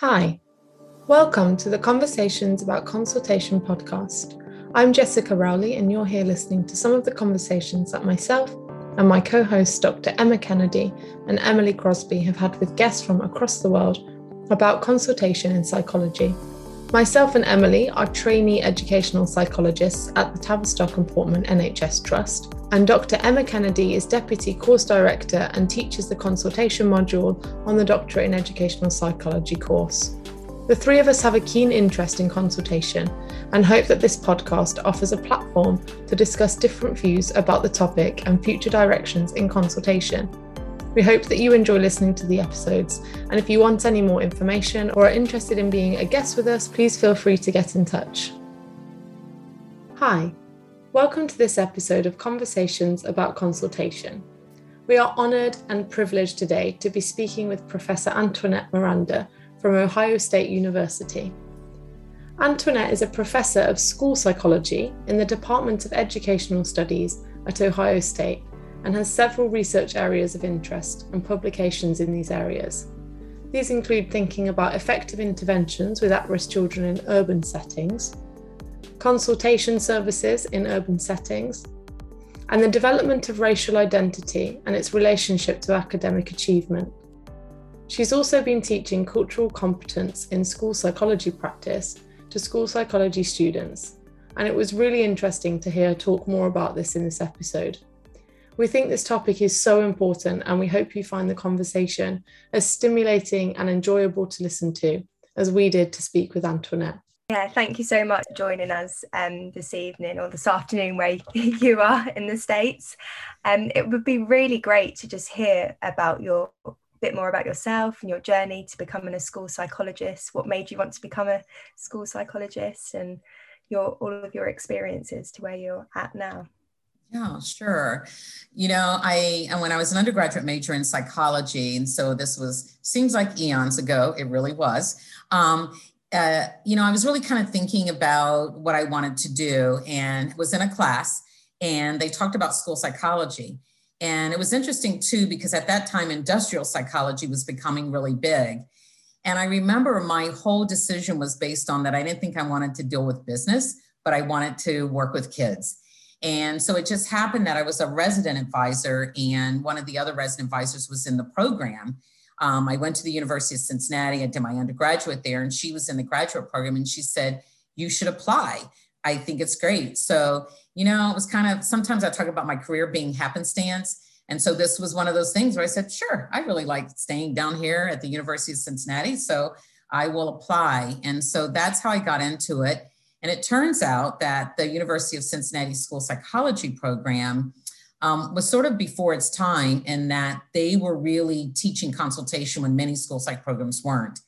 Hi, welcome to the Conversations About Consultation podcast. I'm Jessica Rowley, and you're here listening to some of the conversations that myself and my co hosts, Dr. Emma Kennedy and Emily Crosby, have had with guests from across the world about consultation in psychology. Myself and Emily are trainee educational psychologists at the Tavistock and Portman NHS Trust, and Dr. Emma Kennedy is Deputy Course Director and teaches the consultation module on the Doctorate in Educational Psychology course. The three of us have a keen interest in consultation and hope that this podcast offers a platform to discuss different views about the topic and future directions in consultation. We hope that you enjoy listening to the episodes, and if you want any more information or are interested in being a guest with us, please feel free to get in touch. Hi, welcome to this episode of Conversations about Consultation. We are honoured and privileged today to be speaking with Professor Antoinette Miranda from Ohio State University. Antoinette is a professor of school psychology in the Department of Educational Studies at Ohio State and has several research areas of interest and publications in these areas. These include thinking about effective interventions with at risk children in urban settings, consultation services in urban settings, and the development of racial identity and its relationship to academic achievement. She's also been teaching cultural competence in school psychology practice to school psychology students, and it was really interesting to hear her talk more about this in this episode. We think this topic is so important, and we hope you find the conversation as stimulating and enjoyable to listen to as we did to speak with Antoinette. Yeah, thank you so much for joining us um, this evening or this afternoon where you are in the States. Um, it would be really great to just hear about your bit more about yourself and your journey to becoming a school psychologist. What made you want to become a school psychologist and your all of your experiences to where you're at now? Yeah, sure. You know, I and when I was an undergraduate major in psychology, and so this was seems like eons ago. It really was. Um, uh, you know, I was really kind of thinking about what I wanted to do, and was in a class, and they talked about school psychology, and it was interesting too because at that time, industrial psychology was becoming really big. And I remember my whole decision was based on that. I didn't think I wanted to deal with business, but I wanted to work with kids. And so it just happened that I was a resident advisor, and one of the other resident advisors was in the program. Um, I went to the University of Cincinnati. I did my undergraduate there, and she was in the graduate program. And she said, You should apply. I think it's great. So, you know, it was kind of sometimes I talk about my career being happenstance. And so this was one of those things where I said, Sure, I really like staying down here at the University of Cincinnati. So I will apply. And so that's how I got into it. And it turns out that the University of Cincinnati School Psychology program um, was sort of before its time in that they were really teaching consultation when many school psych programs weren't.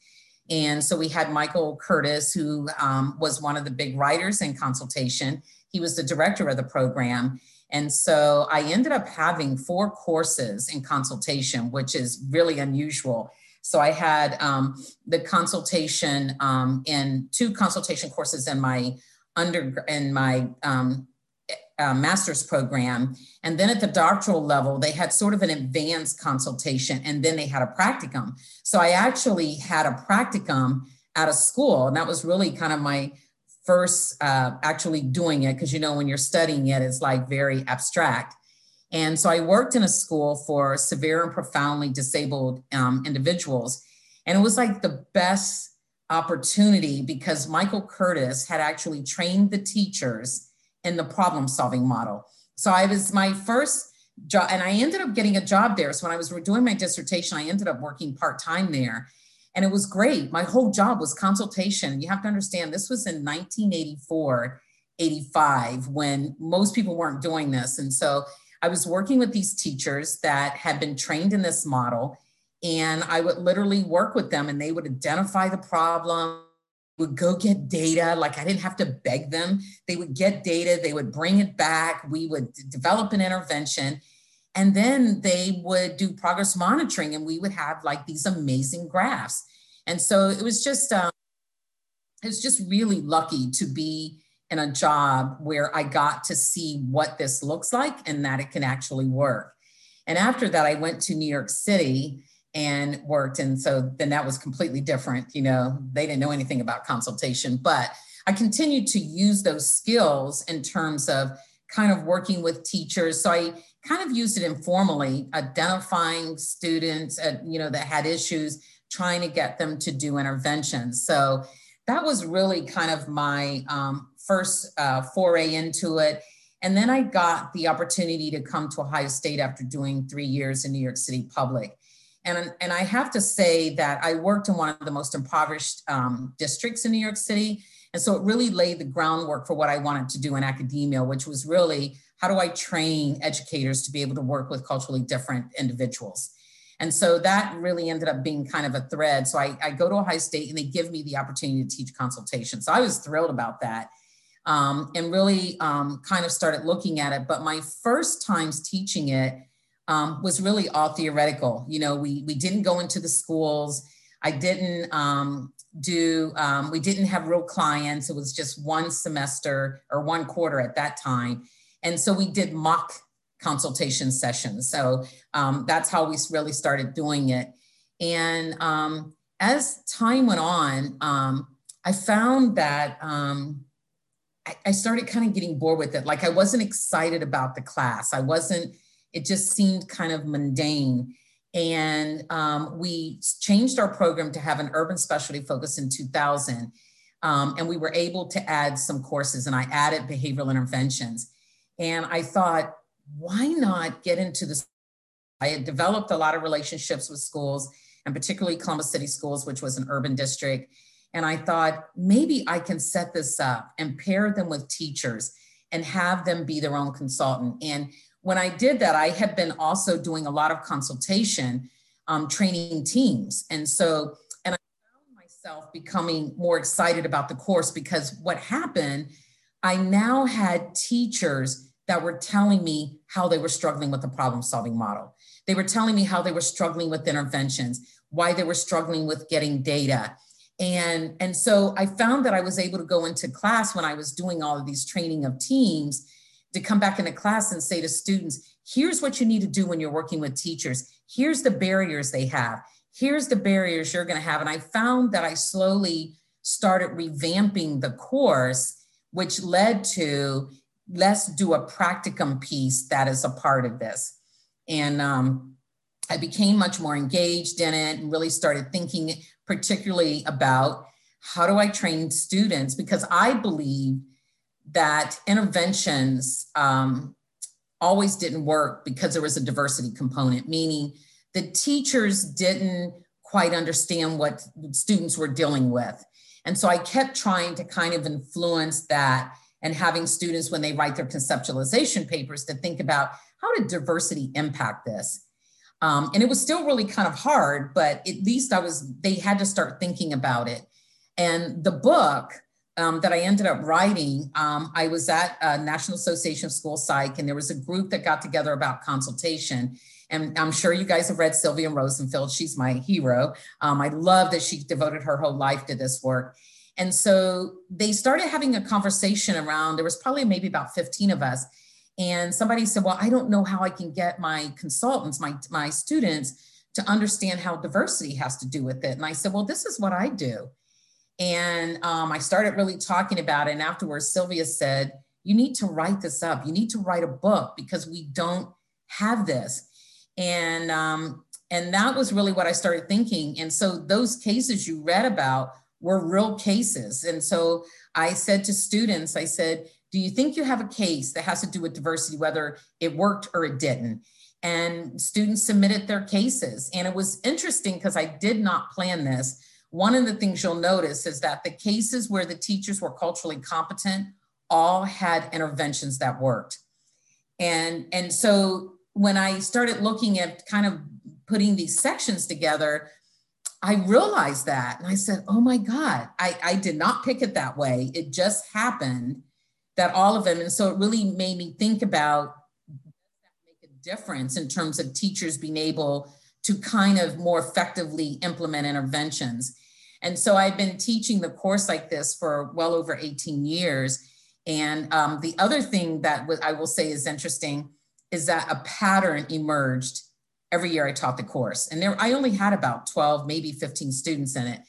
And so we had Michael Curtis, who um, was one of the big writers in consultation. He was the director of the program. And so I ended up having four courses in consultation, which is really unusual. So I had um, the consultation um, in two consultation courses in my under in my um, uh, master's program. And then at the doctoral level, they had sort of an advanced consultation and then they had a practicum. So I actually had a practicum at a school. And that was really kind of my first uh, actually doing it because, you know, when you're studying it, it's like very abstract. And so I worked in a school for severe and profoundly disabled um, individuals. And it was like the best opportunity because Michael Curtis had actually trained the teachers in the problem solving model. So I was my first job, and I ended up getting a job there. So when I was doing my dissertation, I ended up working part time there. And it was great. My whole job was consultation. You have to understand, this was in 1984, 85, when most people weren't doing this. And so I was working with these teachers that had been trained in this model, and I would literally work with them and they would identify the problem, would go get data. Like I didn't have to beg them. They would get data, they would bring it back, we would develop an intervention. And then they would do progress monitoring, and we would have like these amazing graphs. And so it was just, um, it was just really lucky to be in a job where I got to see what this looks like and that it can actually work. And after that, I went to New York City and worked. And so then that was completely different. You know, they didn't know anything about consultation, but I continued to use those skills in terms of kind of working with teachers. So I kind of used it informally, identifying students, at, you know, that had issues, trying to get them to do interventions. So that was really kind of my um, first uh, foray into it. And then I got the opportunity to come to Ohio State after doing three years in New York City Public. And, and I have to say that I worked in one of the most impoverished um, districts in New York City. And so it really laid the groundwork for what I wanted to do in academia, which was really how do I train educators to be able to work with culturally different individuals? And so that really ended up being kind of a thread. So I, I go to Ohio State and they give me the opportunity to teach consultation. So I was thrilled about that um, and really um, kind of started looking at it. But my first times teaching it um, was really all theoretical. You know, we, we didn't go into the schools. I didn't um, do, um, we didn't have real clients. It was just one semester or one quarter at that time. And so we did mock consultation sessions. So um, that's how we really started doing it. And as time went on, I found that I, started kind of getting bored with it. Like I wasn't excited about the class. I wasn't, it just seemed kind of mundane. And um, we changed our program to have an urban specialty focus in 2000. Um, and we were able to add some courses, and I added behavioral interventions. And I thought, why not get into this? I had developed a lot of relationships with schools, and particularly Columbus City Schools, which was an urban district. And I thought maybe I can set this up and pair them with teachers and have them be their own consultant. And when I did that, I had been also doing a lot of consultation, um, training teams. And so, and I found myself becoming more excited about the course because what happened, I now had teachers that were telling me how they were struggling with the problem solving model. They were telling me how they were struggling with interventions, why they were struggling with getting data and, and so I found that I was able to go into class when I was doing all of these training of teams to come back into class and say to students, here's what you need to do when you're working with teachers. Here's the barriers they have. Here's the barriers you're going to have. And I found that I slowly started revamping the course, which led to let's do a practicum piece that is a part of this. And um, I became much more engaged in it and really started thinking particularly about how do I train students? Because I believe that interventions um, always didn't work because there was a diversity component, meaning the teachers didn't quite understand what students were dealing with. And so I kept trying to kind of influence that and having students, when they write their conceptualization papers, to think about how did diversity impact this? Um, and it was still really kind of hard, but at least I was, they had to start thinking about it. And the book um, that I ended up writing, um, I was at a National Association of School Psych, and there was a group that got together about consultation. And I'm sure you guys have read Sylvia Rosenfield. She's my hero. Um, I love that she devoted her whole life to this work. And so they started having a conversation around, there was probably maybe about 15 of us and somebody said, well, I don't know how I can get my consultants, my, my students to understand how diversity has to do with it. And I said, well, this is what I do. And um, I started really talking about it. And afterwards, Sylvia said, you need to write this up. You need to write a book because we don't have this. And, um, and that was really what I started thinking. And so those cases you read about were real cases. And so I said to students, I said, do you think you have a case that has to do with diversity, whether it worked or it didn't? And students submitted their cases. And it was interesting because I did not plan this. One of the things you'll notice is that the cases where the teachers were culturally competent all had interventions that worked. And, and so when I started looking at kind of putting these sections together, I realized that. And I said, oh my God, I, I did not pick it that way. It just happened that all of them. And so it really made me think about make a difference in terms of teachers being able to kind of more effectively implement interventions. And so I've been teaching the course like this for well over 18 years. And um, the other thing that I will say is interesting is that a pattern emerged every year I taught the course. And there, I only had about 12, maybe 15 students in it.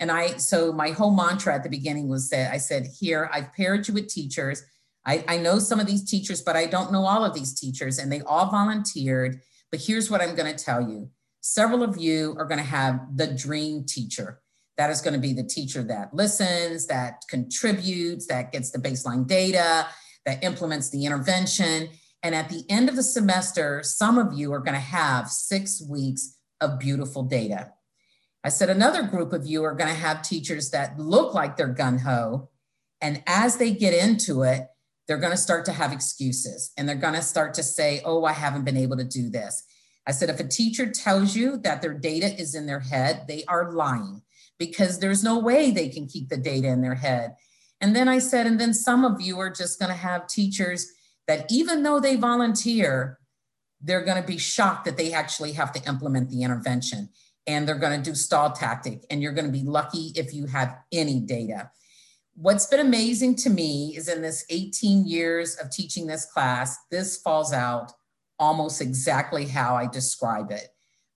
And I, so my whole mantra at the beginning was that I said, here, I've paired you with teachers. I, I know some of these teachers, but I don't know all of these teachers. And they all volunteered. But here's what I'm going to tell you several of you are going to have the dream teacher. That is going to be the teacher that listens, that contributes, that gets the baseline data, that implements the intervention. And at the end of the semester, some of you are going to have six weeks of beautiful data. I said another group of you are going to have teachers that look like they're gun ho. And as they get into it, they're going to start to have excuses and they're going to start to say, oh, I haven't been able to do this. I said, if a teacher tells you that their data is in their head, they are lying because there's no way they can keep the data in their head. And then I said, and then some of you are just going to have teachers that even though they volunteer, they're going to be shocked that they actually have to implement the intervention and they're going to do stall tactic and you're going to be lucky if you have any data. What's been amazing to me is in this 18 years of teaching this class, this falls out almost exactly how I describe it.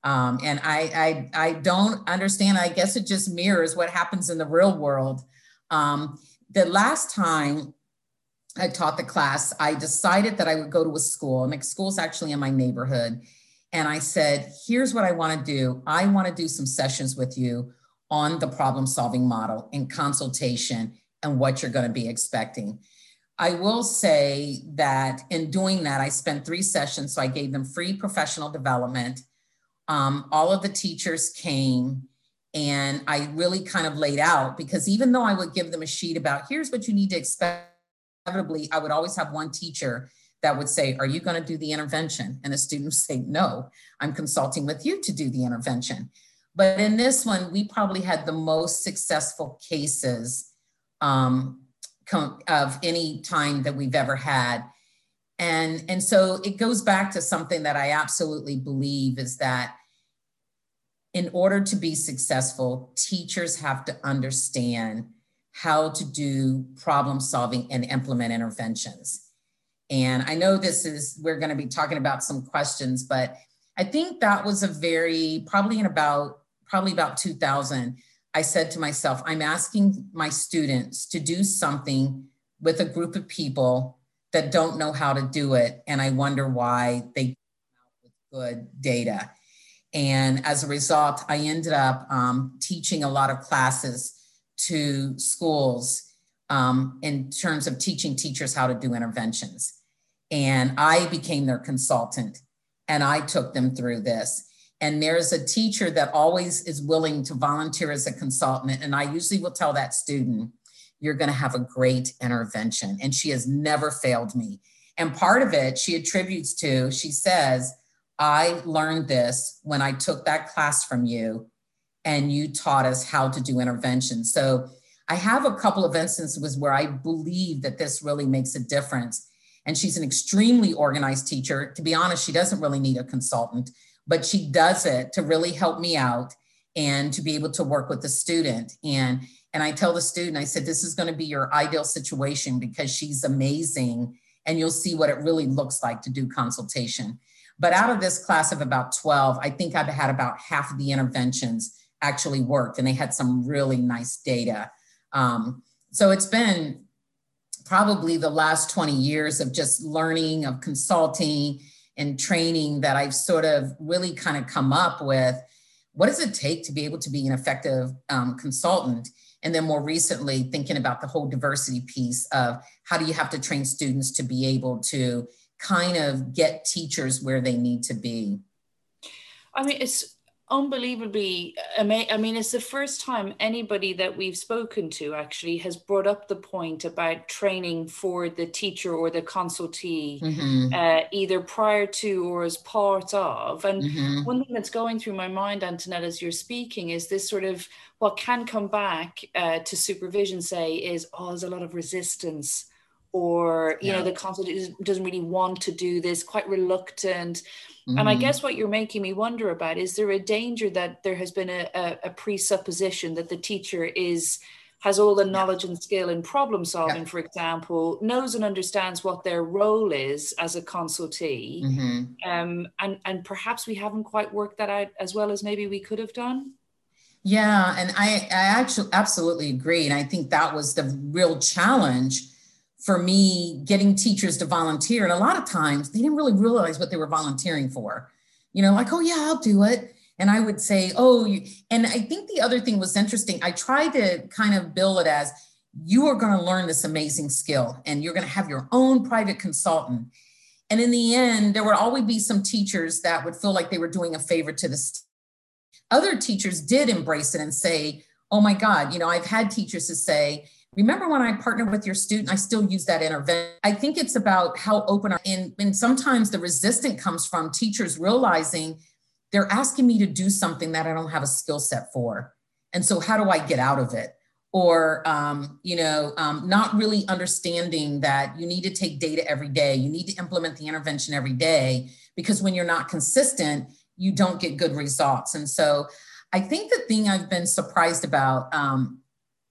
Um, and I, I, I don't understand. I guess it just mirrors what happens in the real world. Um, the last time I taught the class, I decided that I would go to a school, and the school's actually in my neighborhood. And I said, here's what I want to do. I want to do some sessions with you on the problem solving model in consultation and what you're going to be expecting. I will say that in doing that, I spent three sessions. So I gave them free professional development. Um, all of the teachers came and I really kind of laid out because even though I would give them a sheet about here's what you need to expect, inevitably, I would always have one teacher that would say, Are you going to do the intervention? And the students say, No, I'm consulting with you to do the intervention. But in this one, we probably had the most successful cases um, of any time that we've ever had. And, and so it goes back to something that I absolutely believe is that in order to be successful, teachers have to understand how to do problem solving and implement interventions. And I know this is, we're going to be talking about some questions, but I think that was a very, probably in about, probably about 2000, I said to myself, I'm asking my students to do something with a group of people that don't know how to do it. And I wonder why they good data. And as a result, I ended up um, teaching a lot of classes to schools um, in terms of teaching teachers how to do interventions. And I became their consultant and I took them through this. And there's a teacher that always is willing to volunteer as a consultant. And I usually will tell that student, you're going to have a great intervention. And she has never failed me. And part of it she attributes to, she says, I learned this when I took that class from you and you taught us how to do intervention. So I have a couple of instances where I believe that this really makes a difference. And she's an extremely organized teacher. To be honest, she doesn't really need a consultant but she does it to really help me out and to be able to work with the student. And and I tell the student, I said, this is going to be your ideal situation because she's amazing. And you'll see what it really looks like to do consultation. But out of this class of about 12, I think I've had about half of the interventions actually worked and they had some really nice data. Um, so it's been probably the last 20 years of just learning, of consulting, and training that I've sort of really kind of come up with what does it take to be able to be an effective um, consultant? And then more recently, thinking about the whole diversity piece of how do you have to train students to be able to kind of get teachers where they need to be? I mean, it's unbelievably amazing. I mean, it's the first time anybody that we've spoken to actually has brought up the point about training for the teacher or the consultee, mm-hmm. uh, either prior to or as part of. And mm-hmm. one thing that's going through my mind, Antoinette, as you're speaking, is this sort of what can come back uh, to supervision say is, oh, there's a lot of resistance. Or you yeah. know the consultant doesn't really want to do this, quite reluctant Mm-hmm. And I mm-hmm. guess what you're making me wonder about is there a danger that there has been a, a, a presupposition that the teacher is has all the knowledge and skill in problem solving, yeah. for example, knows and understands what their role is as a consultee. Mm-hmm. Um, and, and perhaps we haven't quite worked that out as well as maybe we could have done. Yeah, and I, I actually absolutely agree. And I think that was the real challenge for me getting teachers to volunteer. And a lot of times they didn't really realize what they were volunteering for. You know, like, oh, yeah, I'll do it and I would say, oh, and I think the other thing was interesting. I tried to kind of bill it as you are going to learn this amazing skill and you're going to have your own private consultant. And in the end, there would always be some teachers that would feel like they were doing a favor to the st- other teachers did embrace it and say, oh my God, you know, I've had teachers to say, remember when I partnered with your student, I still use that intervention. I think it's about how open are, and, and sometimes the resistance comes from teachers realizing they're asking me to do something that I don't have a skill set for. And so, how do I get out of it? Or, um, you know, um, not really understanding that you need to take data every day, you need to implement the intervention every day, because when you're not consistent, you don't get good results. And so, I think the thing I've been surprised about, um,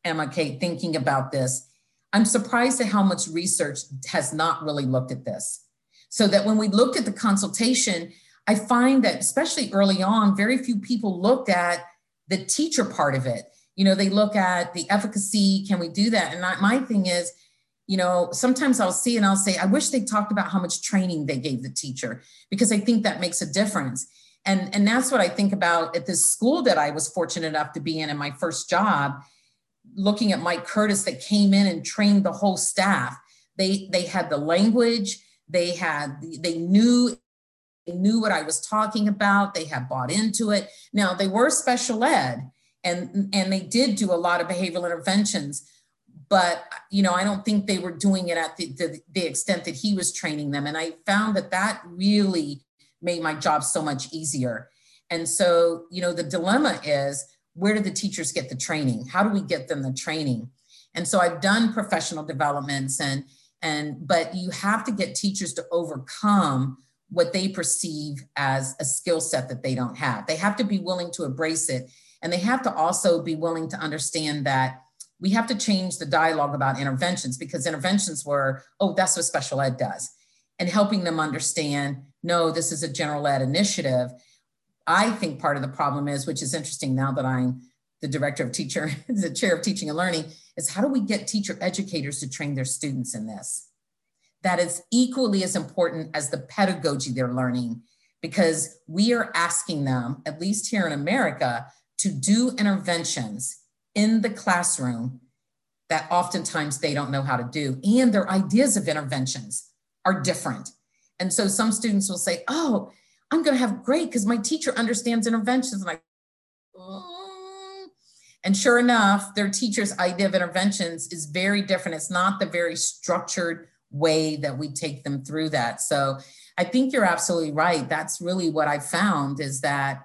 Emma Kate, thinking about this, I'm surprised at how much research has not really looked at this. So that when we looked at the consultation, I find that, especially early on, very few people looked at the teacher part of it. You know, they look at the efficacy. Can we do that? And I, my thing is, you know, sometimes I'll see and I'll say, I wish they talked about how much training they gave the teacher because I think that makes a difference. And, and that's what I think about at this school that I was fortunate enough to be in in my first job, looking at Mike Curtis that came in and trained the whole staff. They, they had the language, they had, they knew they knew what I was talking about. They had bought into it. Now they were special ed and, and they did do a lot of behavioral interventions, but you know, I don't think they were doing it at the, the, the extent that he was training them. And I found that that really made my job so much easier. And so, you know, the dilemma is where do the teachers get the training? How do we get them the training? And so I've done professional developments and and but you have to get teachers to overcome what they perceive as a skill set that they don't have. They have to be willing to embrace it. And they have to also be willing to understand that we have to change the dialogue about interventions because interventions were, oh, that's what special ed does. And helping them understand, no, this is a general ed initiative. I think part of the problem is, which is interesting now that I'm the director of teacher, the chair of teaching and learning, is how do we get teacher educators to train their students in this? that is equally as important as the pedagogy they're learning because we are asking them, at least here in America, to do interventions in the classroom that oftentimes they don't know how to do. And their ideas of interventions are different. And so some students will say, Oh, I'm going to have great because my teacher understands interventions. And I, mm. and sure enough, their teacher's idea of interventions is very different. It's not the very structured, way that we take them through that. So I think you're absolutely right. That's really what I found is that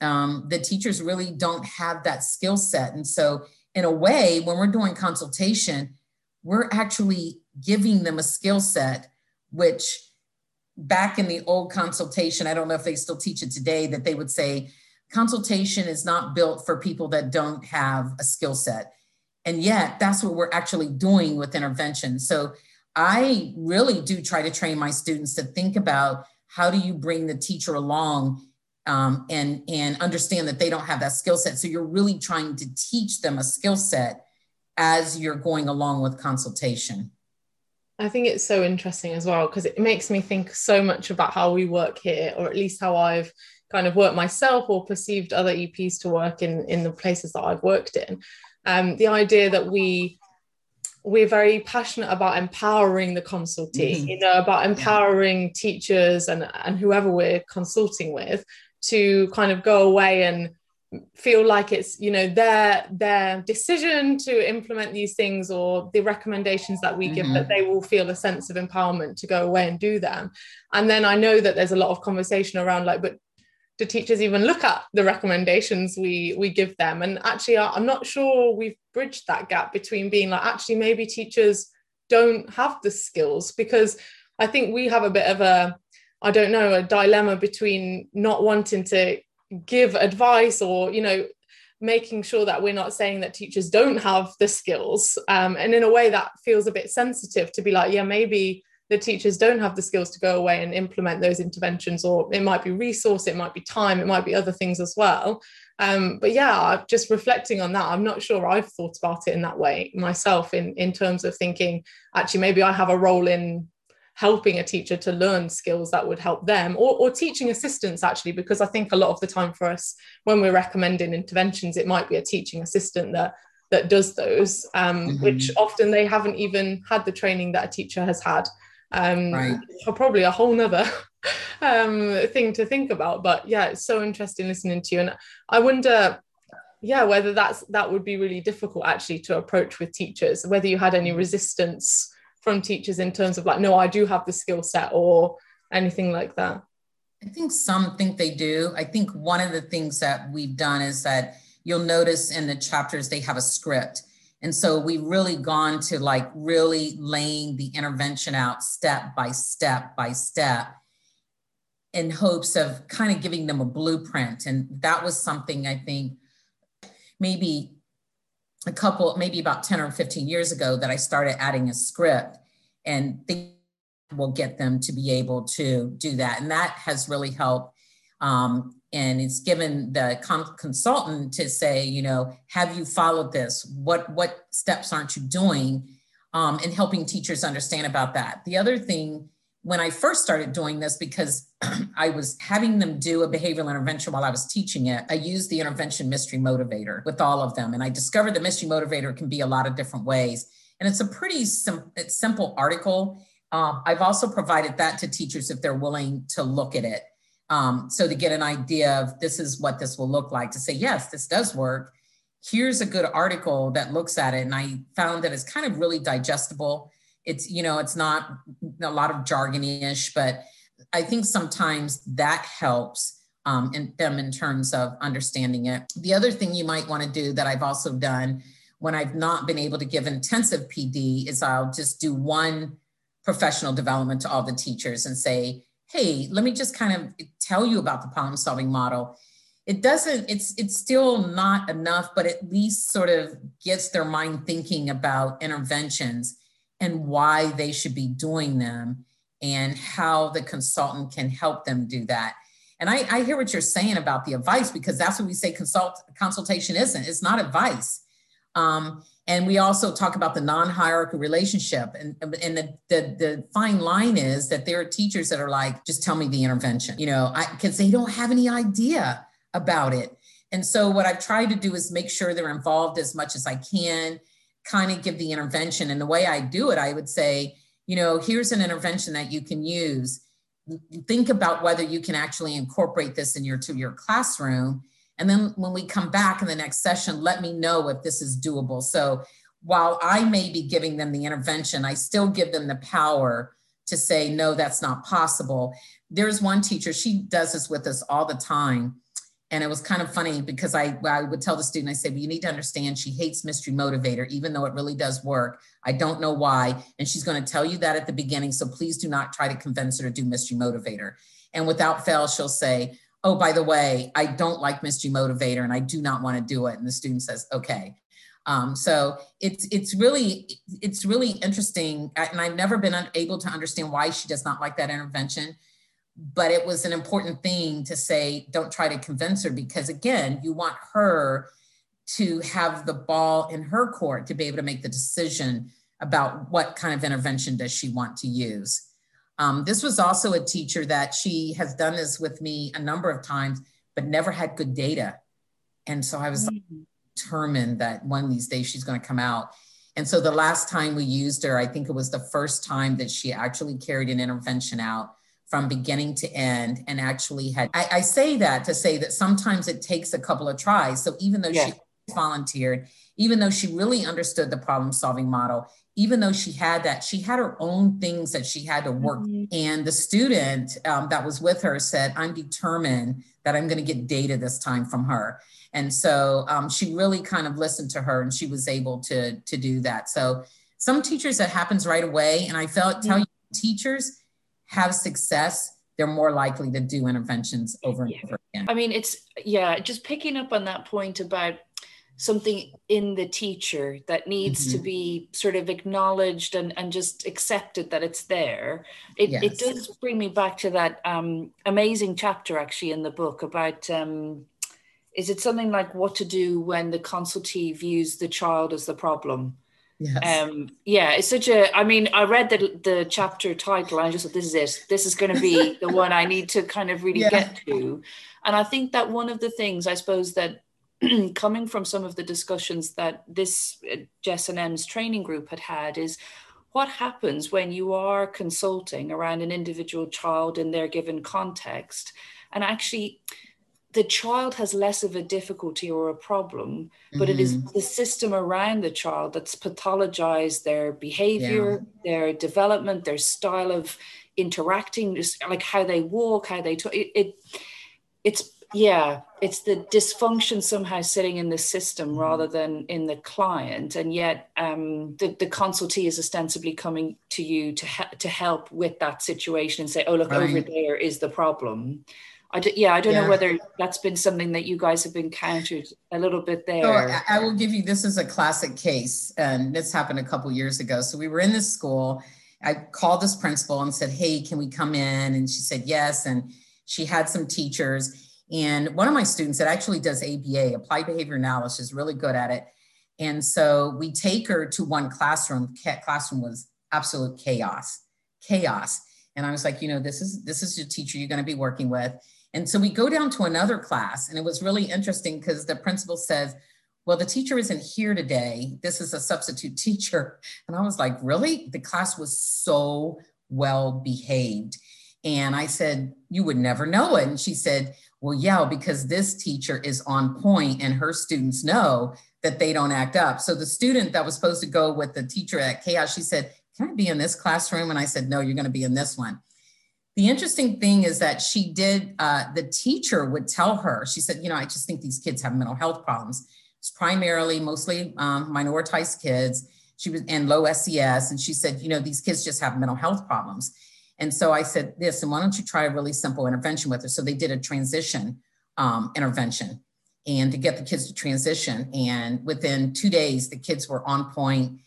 um, the teachers really don't have that skill set. And so, in a way, when we're doing consultation, we're actually giving them a skill set, which back in the old consultation, I don't know if they still teach it today, that they would say consultation is not built for people that don't have a skill set. And yet, that's what we're actually doing with intervention. So, I really do try to train my students to think about how do you bring the teacher along um, and and understand that they don't have that skill set. So you're really trying to teach them a skill set as you're going along with consultation. I think it's so interesting as well because it makes me think so much about how we work here, or at least how I've kind of worked myself or perceived other EPs to work in in the places that I've worked in. Um, the idea that we we're very passionate about empowering the consultee, mm-hmm. you know, about empowering yeah. teachers and, and whoever we're consulting with to kind of go away and feel like it's you know their their decision to implement these things or the recommendations that we mm-hmm. give that they will feel a sense of empowerment to go away and do them and then i know that there's a lot of conversation around like but do teachers even look at the recommendations we we give them and actually i'm not sure we've bridged that gap between being like actually maybe teachers don't have the skills because i think we have a bit of a i don't know a dilemma between not wanting to give advice or you know making sure that we're not saying that teachers don't have the skills um, and in a way that feels a bit sensitive to be like yeah maybe the teachers don't have the skills to go away and implement those interventions or it might be resource it might be time it might be other things as well. Um, but yeah just reflecting on that i'm not sure i've thought about it in that way myself in in terms of thinking actually maybe i have a role in helping a teacher to learn skills that would help them or, or teaching assistants actually because i think a lot of the time for us when we're recommending interventions it might be a teaching assistant that that does those um, mm-hmm. which often they haven't even had the training that a teacher has had um, right. probably a whole nother um, thing to think about but yeah it's so interesting listening to you and i wonder yeah whether that's that would be really difficult actually to approach with teachers whether you had any mm-hmm. resistance from teachers in terms of like, no, I do have the skill set or anything like that? I think some think they do. I think one of the things that we've done is that you'll notice in the chapters they have a script. And so we've really gone to like really laying the intervention out step by step by step in hopes of kind of giving them a blueprint. And that was something I think maybe a couple, maybe about 10 or 15 years ago, that I started adding a script and they will get them to be able to do that. And that has really helped. Um, and it's given the consultant to say, you know, have you followed this? What, what steps aren't you doing? Um, and helping teachers understand about that. The other thing when I first started doing this, because I was having them do a behavioral intervention while I was teaching it, I used the intervention mystery motivator with all of them. And I discovered the mystery motivator can be a lot of different ways. And it's a pretty sim- simple article. Um, I've also provided that to teachers if they're willing to look at it. Um, so to get an idea of this is what this will look like, to say, yes, this does work. Here's a good article that looks at it. And I found that it's kind of really digestible it's you know it's not a lot of jargony-ish but i think sometimes that helps um, in them in terms of understanding it. The other thing you might want to do that i've also done when i've not been able to give intensive pd is i'll just do one professional development to all the teachers and say hey let me just kind of tell you about the problem solving model. It doesn't it's it's still not enough but at least sort of gets their mind thinking about interventions and why they should be doing them and how the consultant can help them do that. And I, I hear what you're saying about the advice because that's what we say consult consultation isn't. It's not advice. Um, and we also talk about the non-hierarchical relationship. And, and the, the, the fine line is that there are teachers that are like, just tell me the intervention, you know, because they don't have any idea about it. And so what I've tried to do is make sure they're involved as much as I can kind of give the intervention. And the way I do it, I would say, you know, here's an intervention that you can use. Think about whether you can actually incorporate this in your to your classroom. And then when we come back in the next session, let me know if this is doable. So while I may be giving them the intervention, I still give them the power to say, no, that's not possible. There's one teacher, she does this with us all the time and it was kind of funny because I, I would tell the student, I said, well, you need to understand she hates mystery motivator, even though it really does work. I don't know why. And she's going to tell you that at the beginning. So please do not try to convince her to do mystery motivator. And without fail, she'll say, oh, by the way, I don't like mystery motivator and I do not want to do it. And the student says, okay. Um, so it's it's really it's really interesting, and I've never been able to understand why she does not like that intervention but it was an important thing to say don't try to convince her because again you want her to have the ball in her court to be able to make the decision about what kind of intervention does she want to use. Um, this was also a teacher that she has done this with me a number of times but never had good data. And so i was mm-hmm. determined that one of these days she's going to come out. And so the last time we used her i think it was the first time that she actually carried an intervention out from beginning to end and actually had I, I, say that to say that sometimes it takes a couple of tries so even though yeah. she volunteered even though she really understood the problem solving model even though she had that she had her own things that she had to work mm-hmm. and the student um, that was with her said i'm determined that i'm going to get data this time from her and so um, she really kind of listened to her and she was able to to do that so some teachers that happens right away and i felt tell mm-hmm. you teachers have success, they're more likely to do interventions over and over again. I mean, it's, yeah, just picking up on that point about something in the teacher that needs mm-hmm. to be sort of acknowledged and, and just accepted that it's there. It, yes. it does bring me back to that um, amazing chapter actually in the book about um, is it something like what to do when the consultee views the child as the problem? Yes. Um, yeah, it's such a. I mean, I read the the chapter title. And I just thought, this is it. This is going to be the one I need to kind of really yeah. get to. And I think that one of the things I suppose that coming from some of the discussions that this uh, Jess and Em's training group had had is what happens when you are consulting around an individual child in their given context and actually the child has less of a difficulty or a problem but mm-hmm. it is mm-hmm. the system around the child that's pathologized their behavior yeah. their development their style of interacting just like how they walk how they talk it, it it's yeah it's the dysfunction somehow sitting in the system mm-hmm. rather than in the client and yet um, the, the consultee is ostensibly coming to you to, he- to help with that situation and say oh look right. over there is the problem I yeah, I don't yeah. know whether that's been something that you guys have encountered a little bit there. So I, I will give you this is a classic case, and this happened a couple years ago. So we were in this school. I called this principal and said, "Hey, can we come in?" And she said yes. And she had some teachers, and one of my students that actually does ABA, applied behavior analysis, is really good at it. And so we take her to one classroom. Classroom was absolute chaos, chaos. And I was like, you know, this is this is your teacher you're going to be working with. And so we go down to another class, and it was really interesting because the principal says, Well, the teacher isn't here today. This is a substitute teacher. And I was like, Really? The class was so well behaved. And I said, You would never know it. And she said, Well, yeah, because this teacher is on point and her students know that they don't act up. So the student that was supposed to go with the teacher at chaos, she said, Can I be in this classroom? And I said, No, you're going to be in this one. The interesting thing is that she did, uh, the teacher would tell her, she said, You know, I just think these kids have mental health problems. It's primarily mostly um, minoritized kids. She was and low SES. And she said, You know, these kids just have mental health problems. And so I said, this, and why don't you try a really simple intervention with her? So they did a transition um, intervention and to get the kids to transition. And within two days, the kids were on point.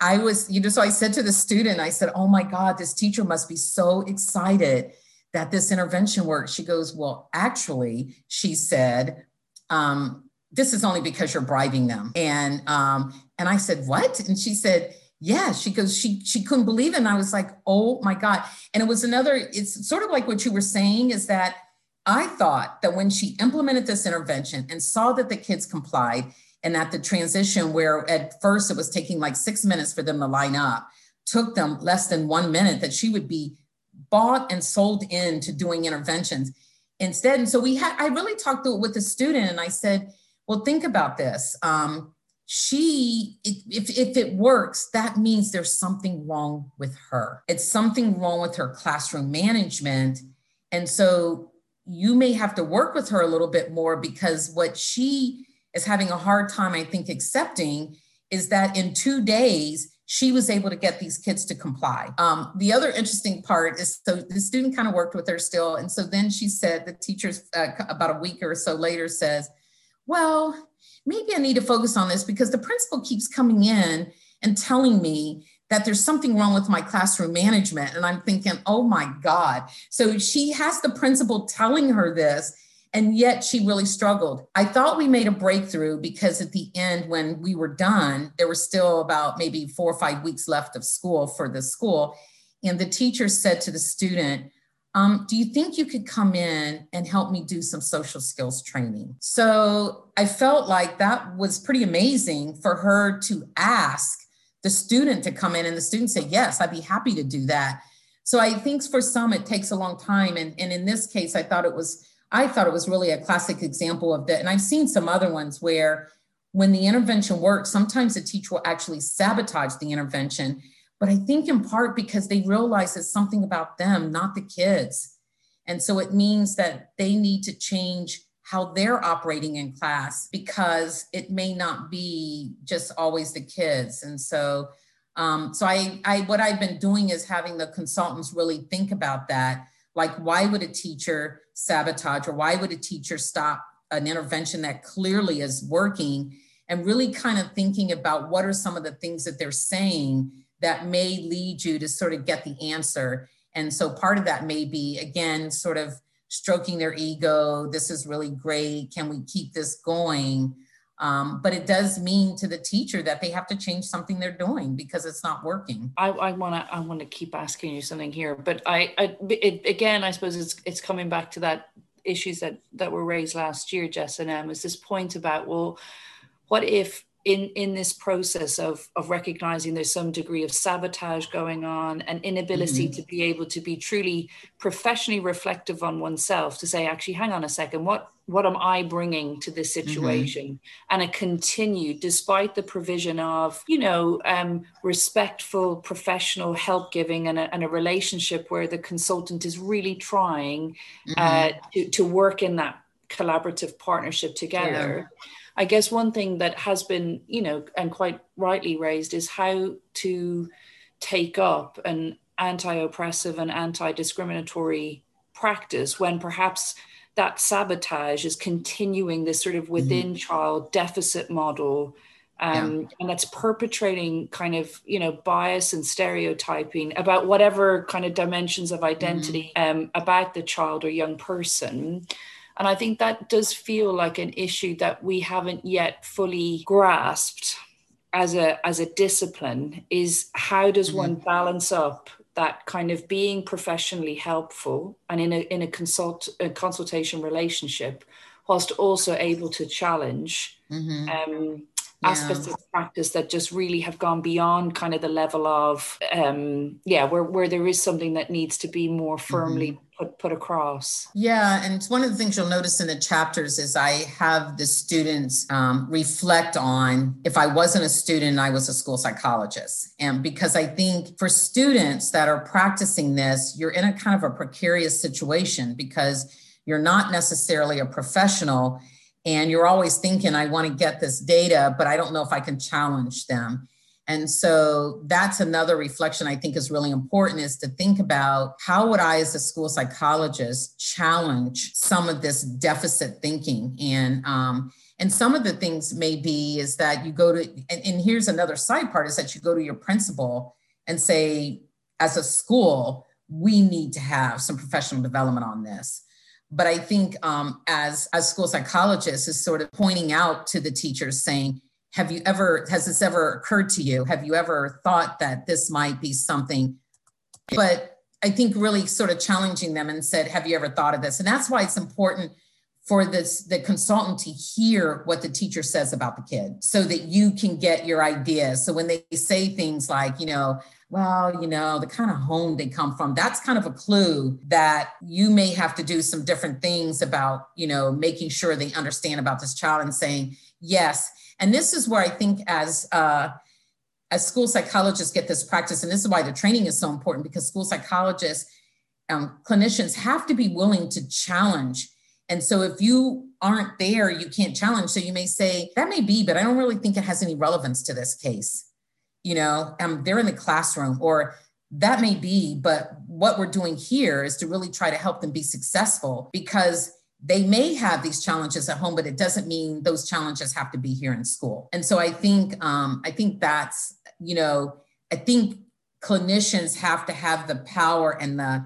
I was, you know, so I said to the student, I said, oh my God, this teacher must be so excited that this intervention worked. She goes, well, actually, she said, um, this is only because you're bribing them. And um, and I said, what? And she said, yeah she goes she she couldn't believe it and i was like oh my god and it was another it's sort of like what you were saying is that i thought that when she implemented this intervention and saw that the kids complied and at the transition where at first it was taking like six minutes for them to line up took them less than one minute that she would be bought and sold into doing interventions instead. And so we had i really talked with the student and i said well think about this. Um, she if, if it works that means there's something wrong with her. It's something wrong with her classroom management. And so you may have to work with her a little bit more because what she is having a hard time i think accepting is that in two days she was able to get these kids to comply um, the other interesting part is so the student kind of worked with her still and so then she said the teachers uh, about a week or so later says well maybe I need to focus on this because the principal keeps coming in and telling me that there's something wrong with my classroom management. And I'm thinking, oh my God. So she has the principal telling her this, and yet she really struggled. I thought we made a breakthrough because at the end, when we were done, there were still about maybe four or five weeks left of school for the school. And the teacher said to the student, um, do you think you could come in and help me do some social skills training? So I felt like that was pretty amazing for her to ask the student to come in, and the student said, Yes, I'd be happy to do that. So I think for some it takes a long time. And, and in this case, I thought it was, I thought it was really a classic example of that. And I've seen some other ones where when the intervention works, sometimes the teacher will actually sabotage the intervention but I think in part because they realize it's something about them, not the kids. And so it means that they need to change how they're operating in class because it may not be just always the kids. And so, um, so I, I, what I've been doing is having the consultants really think about that. Like, why would a teacher sabotage or why would a teacher stop an intervention that clearly is working and really kind of thinking about what are some of the things that they're saying that may lead you to sort of get the answer. And so part of that may be, again, sort of stroking their ego. This is really great. Can we keep this going? Um, but it does mean to the teacher that they have to change something they're doing because it's not working. I want to I want to keep asking you something here, but I, I it, again I suppose it's it's coming back to that issues that that were raised last year, Jess and Em, is this point about well, what if in in this process of of recognizing there's some degree of sabotage going on and inability mm-hmm. to be able to be truly professionally reflective on oneself to say actually hang on a second what what am i bringing to this mm-hmm. situation mm-hmm. and it continued despite the provision of you know um, respectful professional help giving and a, and a relationship where the consultant is really trying mm-hmm. uh, to, to work in that collaborative partnership together yeah I guess one thing that has been, you know, and quite rightly raised is how to take up an anti oppressive and anti discriminatory practice when perhaps that sabotage is continuing this sort of within mm-hmm. child deficit model. Um, yeah. and that's perpetrating kind of you know bias and stereotyping about whatever kind of dimensions of identity mm-hmm. um, about the child or young person and I think that does feel like an issue that we haven't yet fully grasped as a as a discipline is how does mm-hmm. one balance up that kind of being professionally helpful and in a in a consult a consultation relationship whilst also able to challenge mm-hmm. um, yeah. aspects of practice that just really have gone beyond kind of the level of um yeah where, where there is something that needs to be more firmly mm-hmm. Put put across. Yeah and it's one of the things you'll notice in the chapters is i have the students um, reflect on if i wasn't a student i was a school psychologist. And because i think for students that are practicing this you're in a kind of a precarious situation because you're not necessarily a professional and you're always thinking i want to get this data but i don't know if i can challenge them and so that's another reflection i think is really important is to think about how would i as a school psychologist challenge some of this deficit thinking? And um, and some of the things may be is that you go to and, and here's another side part is that you go to your principal and say as a school we need to have some professional development on this. But I think um, as as school psychologists is sort of pointing out to the teachers saying, have you ever has this ever occurred to you? Have you ever thought that this might be something? But I think really sort of challenging them and said, have you ever thought of this? And that's why it's important for this the consultant to hear what the teacher says about the kid so that you can get your ideas. So when they say things like, you know, well, you know, the kind of home they come from, that's kind of a clue that you may have to do some different things about, you know, making sure they understand about this child and saying, yes. And this is where I think as uh, as school psychologists get this practice, and this is why the training is so important because school psychologists, um, clinicians have to be willing to challenge. And so if you aren't there, you can't challenge. So you may say, that may be, but I don't really think it has any relevance to this case you know um, they're in the classroom or that may be but what we're doing here is to really try to help them be successful because they may have these challenges at home but it doesn't mean those challenges have to be here in school and so i think um, i think that's you know i think clinicians have to have the power and the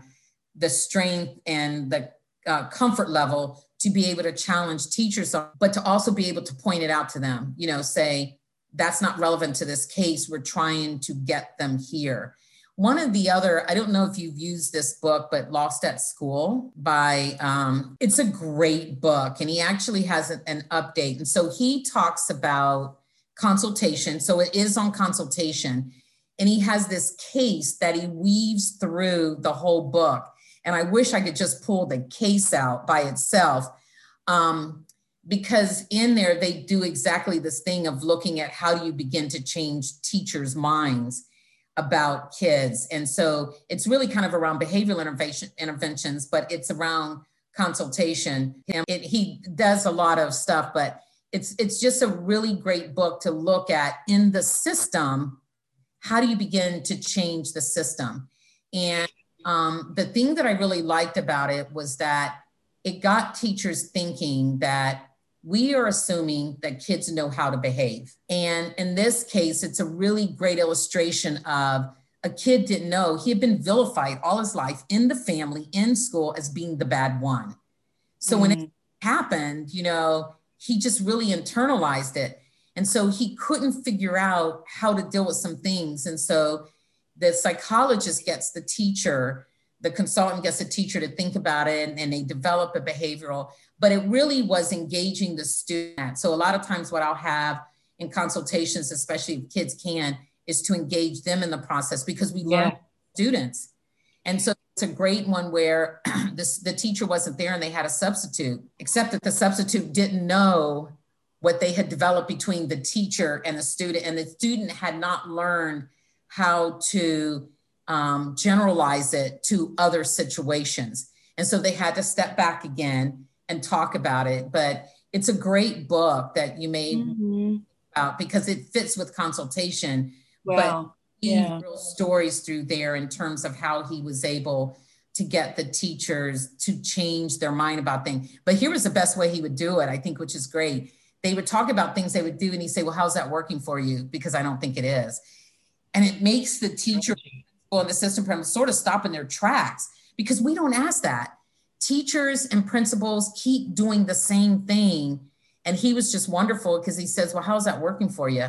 the strength and the uh, comfort level to be able to challenge teachers but to also be able to point it out to them you know say that's not relevant to this case. We're trying to get them here. One of the other, I don't know if you've used this book, but Lost at School by, um, it's a great book. And he actually has an, an update. And so he talks about consultation. So it is on consultation. And he has this case that he weaves through the whole book. And I wish I could just pull the case out by itself. Um, because in there they do exactly this thing of looking at how do you begin to change teachers' minds about kids. And so it's really kind of around behavioral intervention, interventions, but it's around consultation. It, he does a lot of stuff, but it's it's just a really great book to look at in the system. How do you begin to change the system? And um, the thing that I really liked about it was that it got teachers thinking that we are assuming that kids know how to behave. And in this case, it's a really great illustration of a kid didn't know he had been vilified all his life in the family, in school, as being the bad one. So mm-hmm. when it mm-hmm. happened, you know, he just really internalized it. And so he couldn't figure out how to deal with some things. And so the psychologist gets the teacher, the consultant gets a teacher to think about it, and, and they develop a behavioral but it really was engaging the student. So a lot of times what I'll have in consultations, especially if kids can, is to engage them in the process because we learn students. And so it's a great one where this, the teacher wasn't there and they had a substitute, except that the substitute didn't know what they had developed between the teacher and the student, and the student had not learned how to um, generalize it to other situations. And so they had to step back again and talk about it. But it's a great book that you may mm-hmm. about because it fits with consultation. Wow. But yeah. real stories through there in terms of how he was able to get the teachers to change their mind about things. But here was the best way he would do it, I think, which is great. They would talk about things they would do, and he'd say, Well, how's that working for you? Because I don't think it is. And it makes the teacher and the system sort of stop in their tracks because we don't ask that teachers and principals keep doing the same thing. And he was just wonderful because he says, Well, how's that working for you?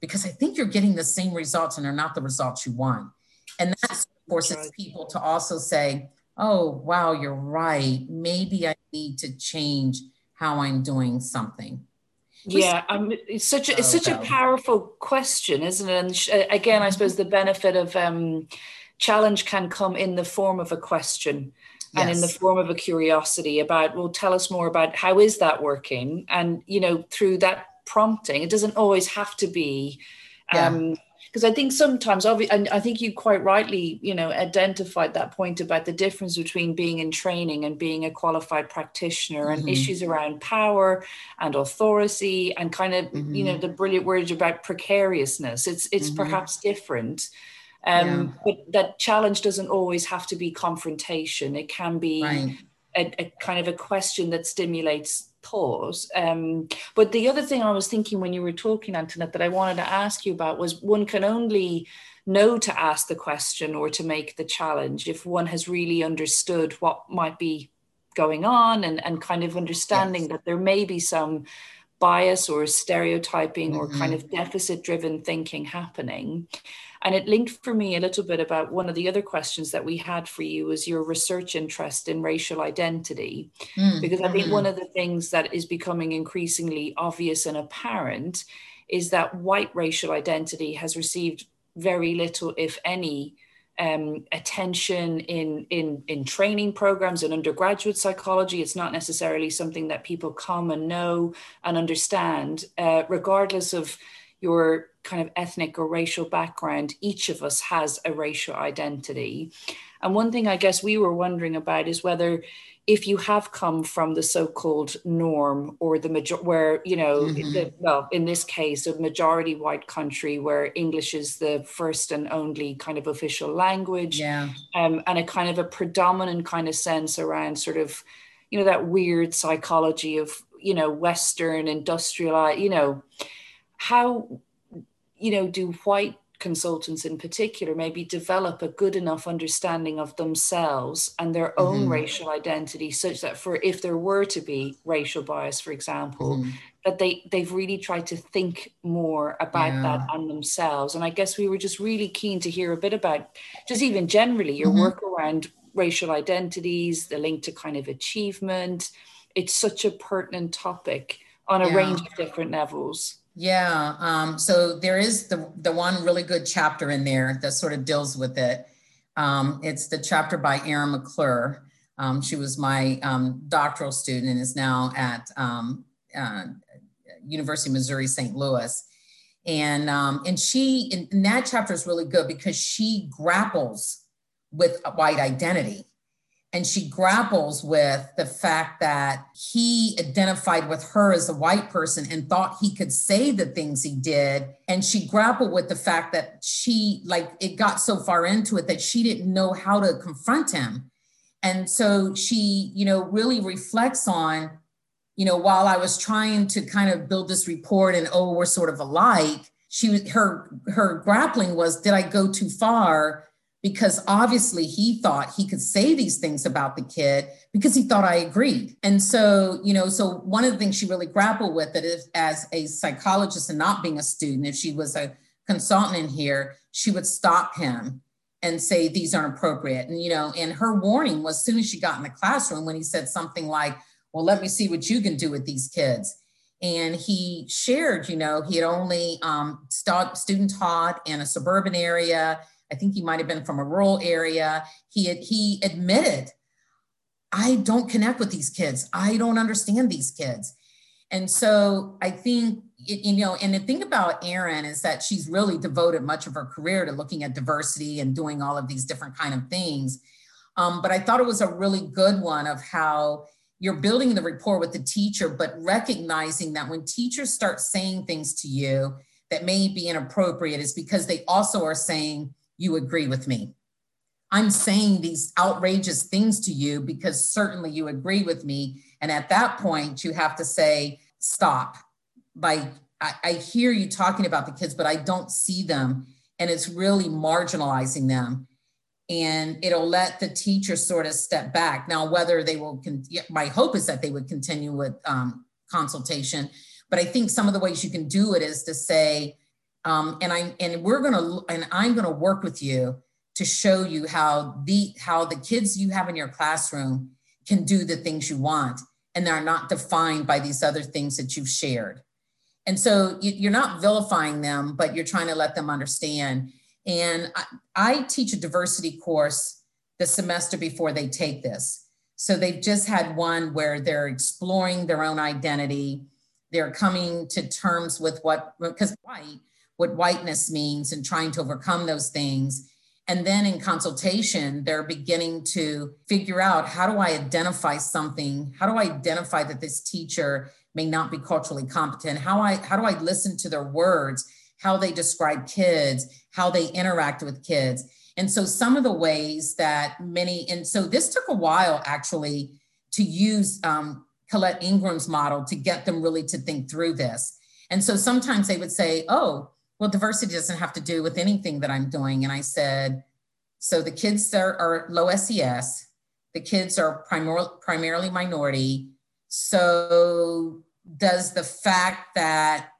Because I think you're getting the same results and they're not the results you want. And that forces people to also say, Oh, wow, you're right. Maybe I need to change how I'm doing something. Yeah, um, it's such a it's such a powerful question, isn't it? And sh- again, I suppose the benefit of um, challenge can come in the form of a question and in the form of a curiosity about well tell us more about how is that working? And you know through that prompting it doesn't always have to be um because I think sometimes, and I think you quite rightly, you know, identified that point about the difference between being in training and being a qualified practitioner, mm-hmm. and issues around power and authority, and kind of, mm-hmm. you know, mm-hmm. the brilliant words about precariousness. It's it's mm-hmm. perhaps different, um, yeah. But that challenge doesn't always have to be confrontation. It can be right. a, a, kind of a question that stimulates thought. Um, but the other thing I was thinking when you were talking, Antoinette, that I wanted to ask you about was one can only know to ask the question or to make the challenge if one has really understood what might be going on and, and kind of understanding yes. that there may be some bias or stereotyping mm-hmm. or kind mm-hmm. of deficit driven thinking happening. And it linked for me a little bit about one of the other questions that we had for you was your research interest in racial identity. Mm, because I think mm. one of the things that is becoming increasingly obvious and apparent is that white racial identity has received very little, if any, um, attention in, in, in training programs and undergraduate psychology. It's not necessarily something that people come and know and understand, uh, regardless of your kind of ethnic or racial background, each of us has a racial identity. And one thing I guess we were wondering about is whether if you have come from the so-called norm or the major where you know mm-hmm. the, well in this case a majority white country where english is the first and only kind of official language yeah. um, and a kind of a predominant kind of sense around sort of you know that weird psychology of you know western industrialized you know how you know, do white consultants in particular maybe develop a good enough understanding of themselves and their own mm-hmm. racial identity such that for if there were to be racial bias for example mm-hmm. that they they've really tried to think more about yeah. that and themselves and i guess we were just really keen to hear a bit about just even generally your mm-hmm. work around racial identities the link to kind of achievement it's such a pertinent topic on a yeah. range of different levels yeah. Um, so there is the, the one really good chapter in there that sort of deals with it. Um, it's the chapter by Erin McClure. Um, she was my um, doctoral student and is now at um, uh, University of Missouri St. Louis. And, um, and she, and that chapter is really good because she grapples with white identity and she grapples with the fact that he identified with her as a white person and thought he could say the things he did and she grappled with the fact that she like it got so far into it that she didn't know how to confront him and so she you know really reflects on you know, while I was trying to kind of build this report and oh, we're sort of alike, she was her her grappling was did I go too far? Because obviously he thought he could say these things about the kid because he thought I agreed. And so, you know, so one of the things she really grappled with it is as a psychologist and not being a student, if she was a consultant in here, she would stop him and say these aren't appropriate. And you know, and her warning was as soon as she got in the classroom when he said something like, well, let me see what you can do with these kids. And he shared, you know, he had only um, st- student taught in a suburban area. I think he might have been from a rural area. He had, he admitted, I don't connect with these kids. I don't understand these kids. And so I think, it, you know, and the thing about Erin is that she's really devoted much of her career to looking at diversity and doing all of these different kind of things. Um, but I thought it was a really good one of how you're building the rapport with the teacher, but recognizing that when teachers start saying things to you that may be inappropriate is because they also are saying, you agree with me. I'm saying these outrageous things to you because certainly you agree with me. And at that point, you have to say, stop. Like, I, I hear you talking about the kids, but I don't see them. And it's really marginalizing them and it'll let the teacher sort of step back. Now, whether they will, con- my hope is that they would continue with um, consultation, but I think some of the ways you can do it is to say, um, and I and we're gonna and I'm gonna work with you to show you how the how the kids you have in your classroom can do the things you want, and they're not defined by these other things that you've shared. And so you're not vilifying them, but you're trying to let them understand and I, I teach a diversity course the semester before they take this. So they've just had one where they're exploring their own identity. They're coming to terms with what, because white, what whiteness means and trying to overcome those things. And then in consultation, they're beginning to figure out how do I identify something? How do I identify that this teacher may not be culturally competent? How I how do I listen to their words how they describe kids, how they interact with kids. And so some of the ways that many, and so this took a while actually to use um, Colette Ingraham's model to get them really to think through this. And so sometimes they would say, oh, well, diversity doesn't have to do with anything that I'm doing. And I said, so the kids are, are low SES, the kids are primor- primarily minority. So does the fact that